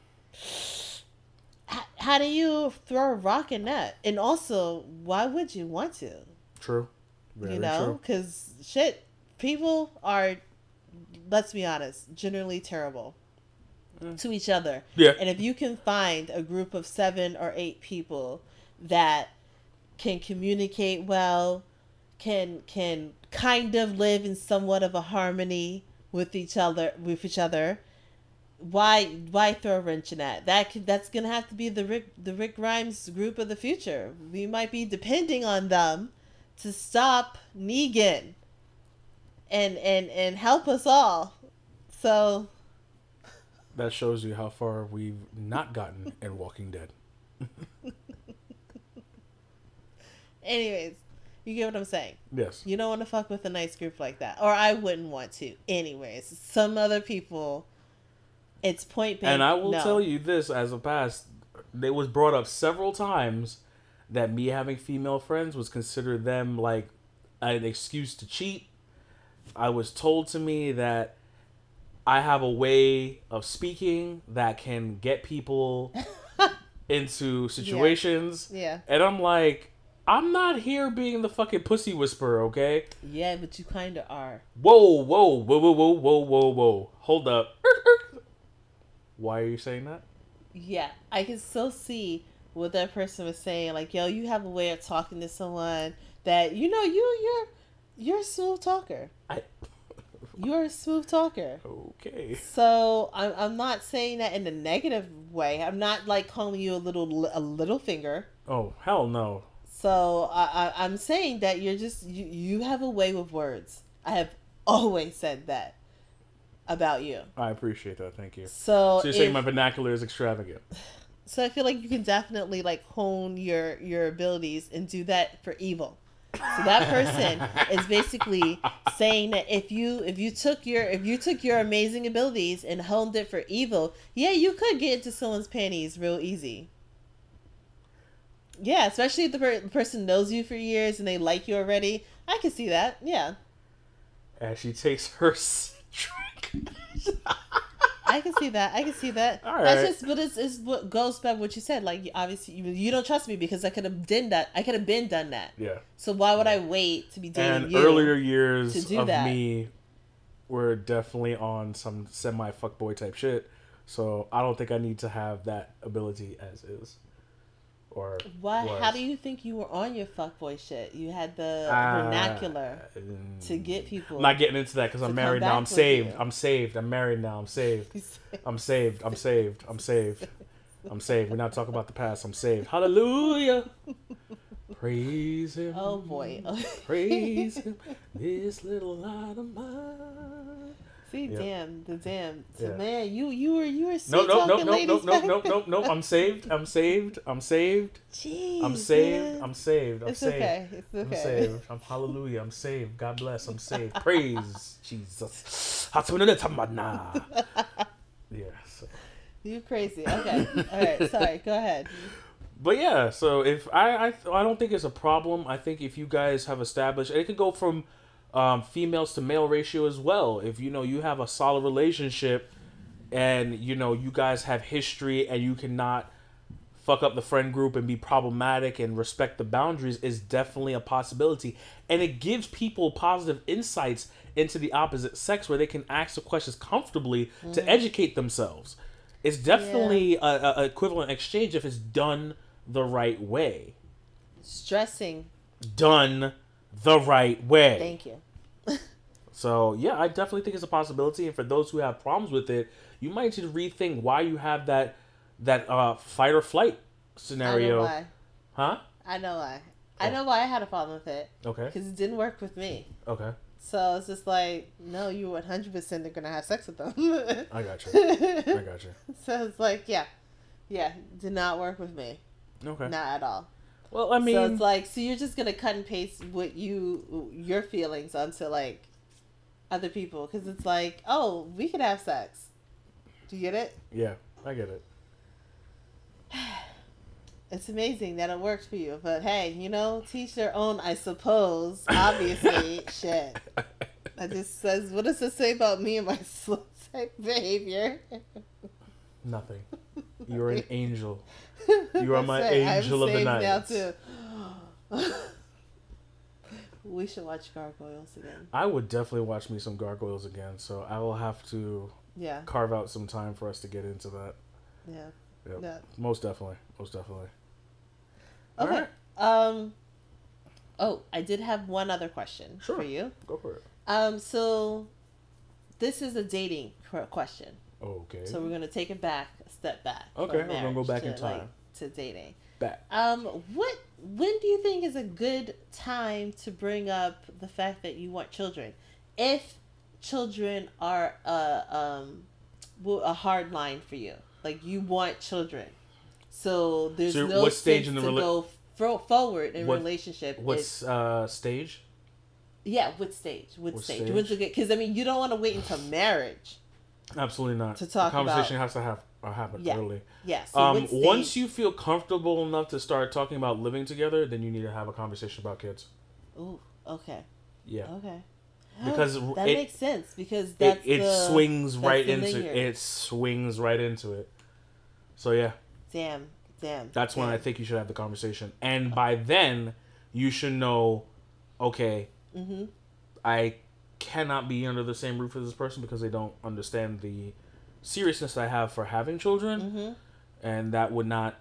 Speaker 2: how, how do you throw a rock in that? And also, why would you want to?
Speaker 1: True. Very
Speaker 2: you know, because shit, people are, let's be honest, generally terrible
Speaker 1: Mm.
Speaker 2: to each other.
Speaker 1: Yeah.
Speaker 2: And if you can find a group of seven or eight people that can communicate well, can can kind of live in somewhat of a harmony with each other with each other, why why throw a wrench in that? That could, that's gonna have to be the Rick the Rick Grimes group of the future. We might be depending on them to stop Negan and and and help us all. So
Speaker 1: That shows you how far we've not gotten in Walking Dead.
Speaker 2: Anyways, you get what I'm saying.
Speaker 1: Yes.
Speaker 2: You don't want to fuck with a nice group like that, or I wouldn't want to. Anyways, some other people, it's point blank.
Speaker 1: And I will
Speaker 2: no.
Speaker 1: tell you this as a past, it was brought up several times that me having female friends was considered them like an excuse to cheat. I was told to me that I have a way of speaking that can get people into situations.
Speaker 2: Yeah,
Speaker 1: And I'm like, I'm not here being the fucking pussy whisperer, okay?
Speaker 2: yeah, but you kind of are.
Speaker 1: Whoa, whoa, whoa, whoa, whoa, whoa, whoa, whoa. Hold up. Why are you saying that?
Speaker 2: Yeah, I can still see what that person was saying. Like, yo, you have a way of talking to someone that you know you you're you're a smooth talker.
Speaker 1: I
Speaker 2: You're a smooth talker.
Speaker 1: okay.
Speaker 2: So I'm I'm not saying that in a negative way. I'm not like calling you a little a little finger.
Speaker 1: Oh hell no.
Speaker 2: So I, I I'm saying that you're just you you have a way with words. I have always said that about you.
Speaker 1: I appreciate that. Thank you.
Speaker 2: So,
Speaker 1: So you're saying my vernacular is extravagant.
Speaker 2: so I feel like you can definitely like hone your your abilities and do that for evil. So that person is basically saying that if you if you took your if you took your amazing abilities and honed it for evil, yeah, you could get into someone's panties real easy. Yeah, especially if the, per- the person knows you for years and they like you already. I can see that. Yeah,
Speaker 1: As she takes her.
Speaker 2: I can see that. I can see that.
Speaker 1: All
Speaker 2: That's just, but it's, it's what goes back what you said. Like, obviously, you, you don't trust me because I could have done that. I could have been done that.
Speaker 1: yeah.
Speaker 2: So why would I wait to be dating
Speaker 1: And
Speaker 2: you?
Speaker 1: earlier years
Speaker 2: to do
Speaker 1: of
Speaker 2: that.
Speaker 1: me were definitely on some semi fuckboy type shit. So I don't think I need to have that ability as is. Or
Speaker 2: Why?
Speaker 1: was.
Speaker 2: How do you think you were on your fuckboy shit? You had the
Speaker 1: Uh,
Speaker 2: vernacular
Speaker 1: mm,
Speaker 2: to get people.
Speaker 1: I'm not getting into that because I'm married now. I'm saved.
Speaker 2: you.
Speaker 1: I'm saved. I'm married now. I'm saved. I'm saved. I'm saved. I'm saved. I'm saved. We're not talking about the past. I'm saved. Hallelujah. Praise him.
Speaker 2: oh boy.
Speaker 1: Praise him. This little light of mine.
Speaker 2: See,
Speaker 1: Yeah.
Speaker 2: damn, the damn. So
Speaker 1: Yeah.
Speaker 2: man, you you were you were
Speaker 1: No,
Speaker 2: sweet
Speaker 1: no, no,
Speaker 2: talking
Speaker 1: no, no,
Speaker 2: ladies
Speaker 1: no, no, no, no. I'm saved. I'm saved. I'm saved.
Speaker 2: Jeez,
Speaker 1: I'm saved.
Speaker 2: man.
Speaker 1: I'm saved. I'm
Speaker 2: it's
Speaker 1: saved.
Speaker 2: okay. It's
Speaker 1: I'm
Speaker 2: okay.
Speaker 1: saved. I'm hallelujah. I'm saved. God bless. I'm saved. Praise Jesus. Yeah. So.
Speaker 2: You crazy? Okay. All right. Sorry. Go ahead.
Speaker 1: But yeah, so if I I, I don't think it's a problem. I think if you guys have established, it could go from um, females to male ratio as well. If you know you have a solid relationship, and you know you guys have history, and you cannot fuck up the friend group and be problematic and respect the boundaries is definitely a possibility and it gives people positive insights into the opposite sex where they can ask the questions comfortably to educate themselves it's definitely a, a, a equivalent exchange if it's done the right way
Speaker 2: Stressing.
Speaker 1: done the right way
Speaker 2: Thank you.
Speaker 1: so yeah, I definitely think it's a possibility. And for those who have problems with it, you might need to rethink why you have that that uh, fight or flight
Speaker 2: I know
Speaker 1: scenario,
Speaker 2: why.
Speaker 1: huh?
Speaker 2: I know why. I
Speaker 1: Oh.
Speaker 2: know why I had a problem with it
Speaker 1: Okay,
Speaker 2: because it didn't work with me.
Speaker 1: okay,
Speaker 2: So it's just like, no, you 100% are gonna have sex with them.
Speaker 1: I got you. I got you.
Speaker 2: so it's like, yeah, yeah, did not work with me.
Speaker 1: Okay.
Speaker 2: Not at all.
Speaker 1: Well, I mean,
Speaker 2: so it's like so you're just gonna cut and paste what you your feelings onto like other people because it's like oh we could have sex. Do you get it?
Speaker 1: yeah, I get it.
Speaker 2: It's amazing that it works for you, but hey, you know, teach their own. I suppose. Obviously, shit. That just says what does it say about me and my slow type behavior?
Speaker 1: Nothing. You're an angel. You are my
Speaker 2: it. I'm
Speaker 1: angel of the night.
Speaker 2: Now too. we should watch Gargoyles again.
Speaker 1: I would definitely watch me some gargoyles again, so I will have to
Speaker 2: Yeah,
Speaker 1: carve out some time for us to get into that.
Speaker 2: yeah,
Speaker 1: Yep.
Speaker 2: yeah.
Speaker 1: Most definitely. Most definitely.
Speaker 2: Okay.
Speaker 1: Alright.
Speaker 2: Um. Oh, I did have one other question
Speaker 1: Sure.
Speaker 2: for you.
Speaker 1: Go for it.
Speaker 2: Um. So, this is a dating question.
Speaker 1: Okay.
Speaker 2: So we're gonna take it back, a step back.
Speaker 1: Okay, we're gonna go back
Speaker 2: to,
Speaker 1: in time.
Speaker 2: like, to dating.
Speaker 1: Back.
Speaker 2: Um. What? When do you think is a good time to bring up the fact that you want children? If children are a um, a hard line for you, like you want children, so there's
Speaker 1: So
Speaker 2: no
Speaker 1: what stage in the
Speaker 2: to
Speaker 1: rela-
Speaker 2: go fro- forward in
Speaker 1: What-
Speaker 2: relationship. if-
Speaker 1: What's uh stage?
Speaker 2: yeah, what stage? What,
Speaker 1: What
Speaker 2: stage?
Speaker 1: stage?
Speaker 2: When's good? Because I mean, you don't want to wait until marriage.
Speaker 1: Absolutely not.
Speaker 2: To talk
Speaker 1: the conversation has to have uh, happen
Speaker 2: Yeah.
Speaker 1: early.
Speaker 2: Yeah. So
Speaker 1: Um, once you feel comfortable enough to start talking about living together, then you need to have a conversation about kids.
Speaker 2: Ooh. Okay.
Speaker 1: Yeah,
Speaker 2: Okay.
Speaker 1: because
Speaker 2: that
Speaker 1: it,
Speaker 2: makes sense because
Speaker 1: it,
Speaker 2: that's
Speaker 1: it
Speaker 2: the,
Speaker 1: swings right into it swings right into it. So yeah,
Speaker 2: Damn. Damn.
Speaker 1: that's when I think you should have the conversation, and by then you should know, okay,
Speaker 2: Mhm.
Speaker 1: I cannot be under the same roof as this person because they don't understand the seriousness I have for having children,
Speaker 2: Mhm.
Speaker 1: and that would not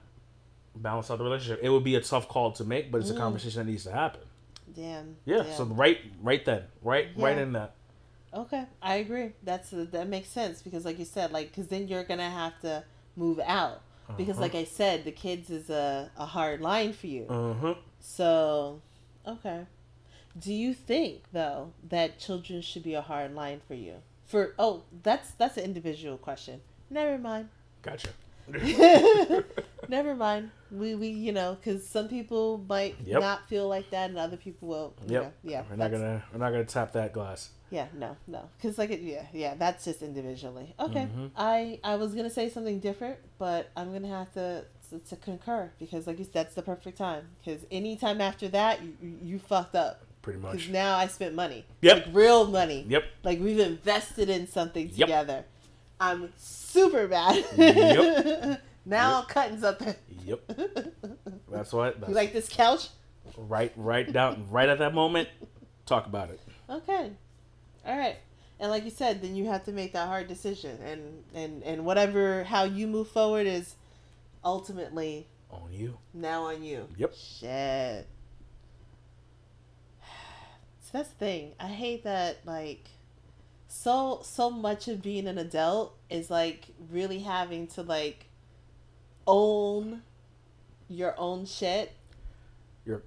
Speaker 1: balance out the relationship. It would be a tough call to make, but it's
Speaker 2: Mm.
Speaker 1: a conversation that needs to happen.
Speaker 2: Damn.
Speaker 1: Yeah.
Speaker 2: damn.
Speaker 1: So right, right then, right, right in that.
Speaker 2: Okay, I agree. That's that makes sense because, like you said, like because then you're gonna have to move out because,
Speaker 1: Uh-huh.
Speaker 2: like I said, the kids is a a hard line for you.
Speaker 1: Uh huh.
Speaker 2: So, okay. Do you think though that children should be a hard line for you? For oh, that's that's an individual question. Never mind.
Speaker 1: Gotcha.
Speaker 2: Never mind. We we you know because some people might
Speaker 1: Yep.
Speaker 2: not feel like that and other people will. you
Speaker 1: Yep.
Speaker 2: know, yeah.
Speaker 1: We're not gonna we're not gonna tap that glass.
Speaker 2: Yeah. No. No. Because like it, yeah yeah that's just individually. Okay.
Speaker 1: Mhm.
Speaker 2: I I was gonna say something different, but I'm gonna have to to, to concur because like you said, that's the perfect time. Because anytime after that, you you, you fucked up.
Speaker 1: Pretty much.
Speaker 2: Because now I spent money.
Speaker 1: Yep.
Speaker 2: Like real money.
Speaker 1: Yep.
Speaker 2: Like we've invested in something
Speaker 1: Yep.
Speaker 2: together. I'm super mad.
Speaker 1: Yep.
Speaker 2: now
Speaker 1: Yep.
Speaker 2: cutting something.
Speaker 1: Yep. That's what. That's
Speaker 2: You like this couch?
Speaker 1: right. Right down. Right at that moment. Talk about it.
Speaker 2: Okay. All right. And like you said, then you have to make that hard decision, and and and whatever how you move forward is ultimately
Speaker 1: On you.
Speaker 2: now on you.
Speaker 1: Yep.
Speaker 2: Shit. That's the thing. I hate that like so so much of being an adult is like really having to like own your own shit.
Speaker 1: Your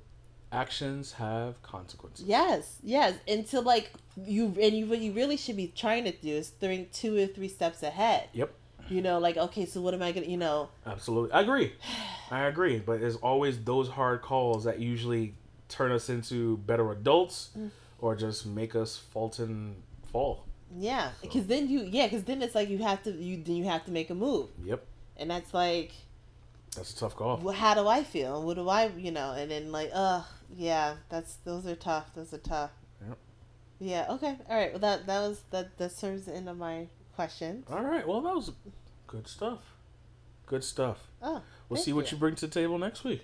Speaker 1: actions have consequences.
Speaker 2: Yes, yes. Until like you and you what you really should be trying to do is think two or three steps ahead.
Speaker 1: Yep.
Speaker 2: You know, like okay, so what am I gonna you know
Speaker 1: Absolutely. I agree. I agree. But there's always those hard calls that usually turn us into better adults
Speaker 2: Mm.
Speaker 1: or just make us fault and fall.
Speaker 2: yeah,
Speaker 1: So-
Speaker 2: because then you yeah, because then it's like you have to you then you have to make a move,
Speaker 1: Yep.
Speaker 2: and that's like
Speaker 1: That's a tough call.
Speaker 2: well, how do I feel? What do I, you know? And then like, uh, yeah, that's those are tough. Those are tough.
Speaker 1: Yep.
Speaker 2: Yeah. Okay. All right. Well, that that was that that serves the end of my questions.
Speaker 1: All right. Well, that was good stuff. Good stuff.
Speaker 2: Oh.
Speaker 1: We'll see what you
Speaker 2: you.
Speaker 1: bring to the table next week.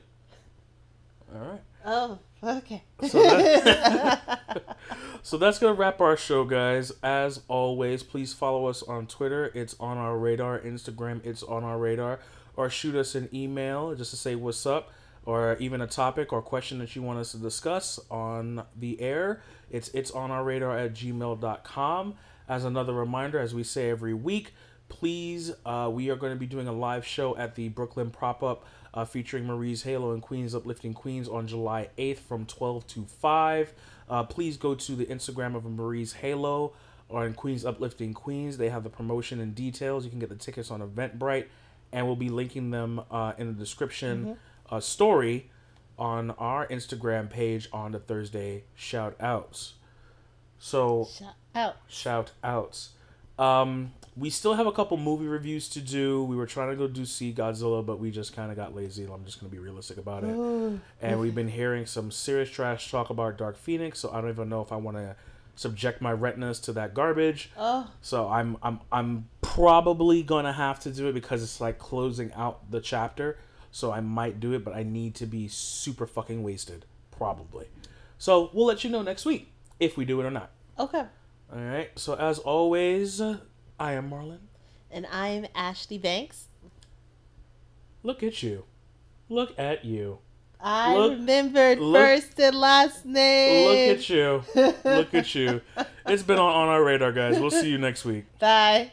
Speaker 1: All right.
Speaker 2: Oh. Okay.
Speaker 1: So that- So that's going to wrap our show, guys. As always, please follow us on Twitter. It's on our radar. Instagram, it's on our radar. Or shoot us an email just to say what's up, or even a topic or question that you want us to discuss on the air. It's it's on our radar at gmail.com. As another reminder, as we say every week, please, uh, we are going to be doing a live show at the Brooklyn Prop Up uh, featuring Marie's Halo and Queens Uplifting Queens on July 8th from 12 to 5. Uh, please go to the Instagram of Marie's Halo or in Queens Uplifting Queens. They have the promotion and details. You can get the tickets on Eventbrite, and we'll be linking them uh, in the description a story on our Instagram page on the Thursday shout outs. So
Speaker 2: Shout out.
Speaker 1: shout outs. Um, we still have a couple movie reviews to do. We were trying to go do see Godzilla, but we just kind of got lazy. I'm just gonna be realistic about it. And we've been hearing some serious trash talk about Dark Phoenix, so I don't even know if I want to subject my retinas to that garbage.
Speaker 2: Oh,
Speaker 1: So I'm I'm I'm probably gonna have to do it because it's like closing out the chapter. So I might do it, but I need to be super fucking wasted, probably. So we'll let you know next week if we do it or not.
Speaker 2: okay.
Speaker 1: All right. So as always, I am Marlon.
Speaker 2: And I'm Ashley Banks.
Speaker 1: Look at you. Look at you.
Speaker 2: I
Speaker 1: Look-
Speaker 2: remembered
Speaker 1: look-
Speaker 2: first and last name.
Speaker 1: Look at you. Look at you. It's been on, on our radar, guys. We'll see you next week.
Speaker 2: Bye.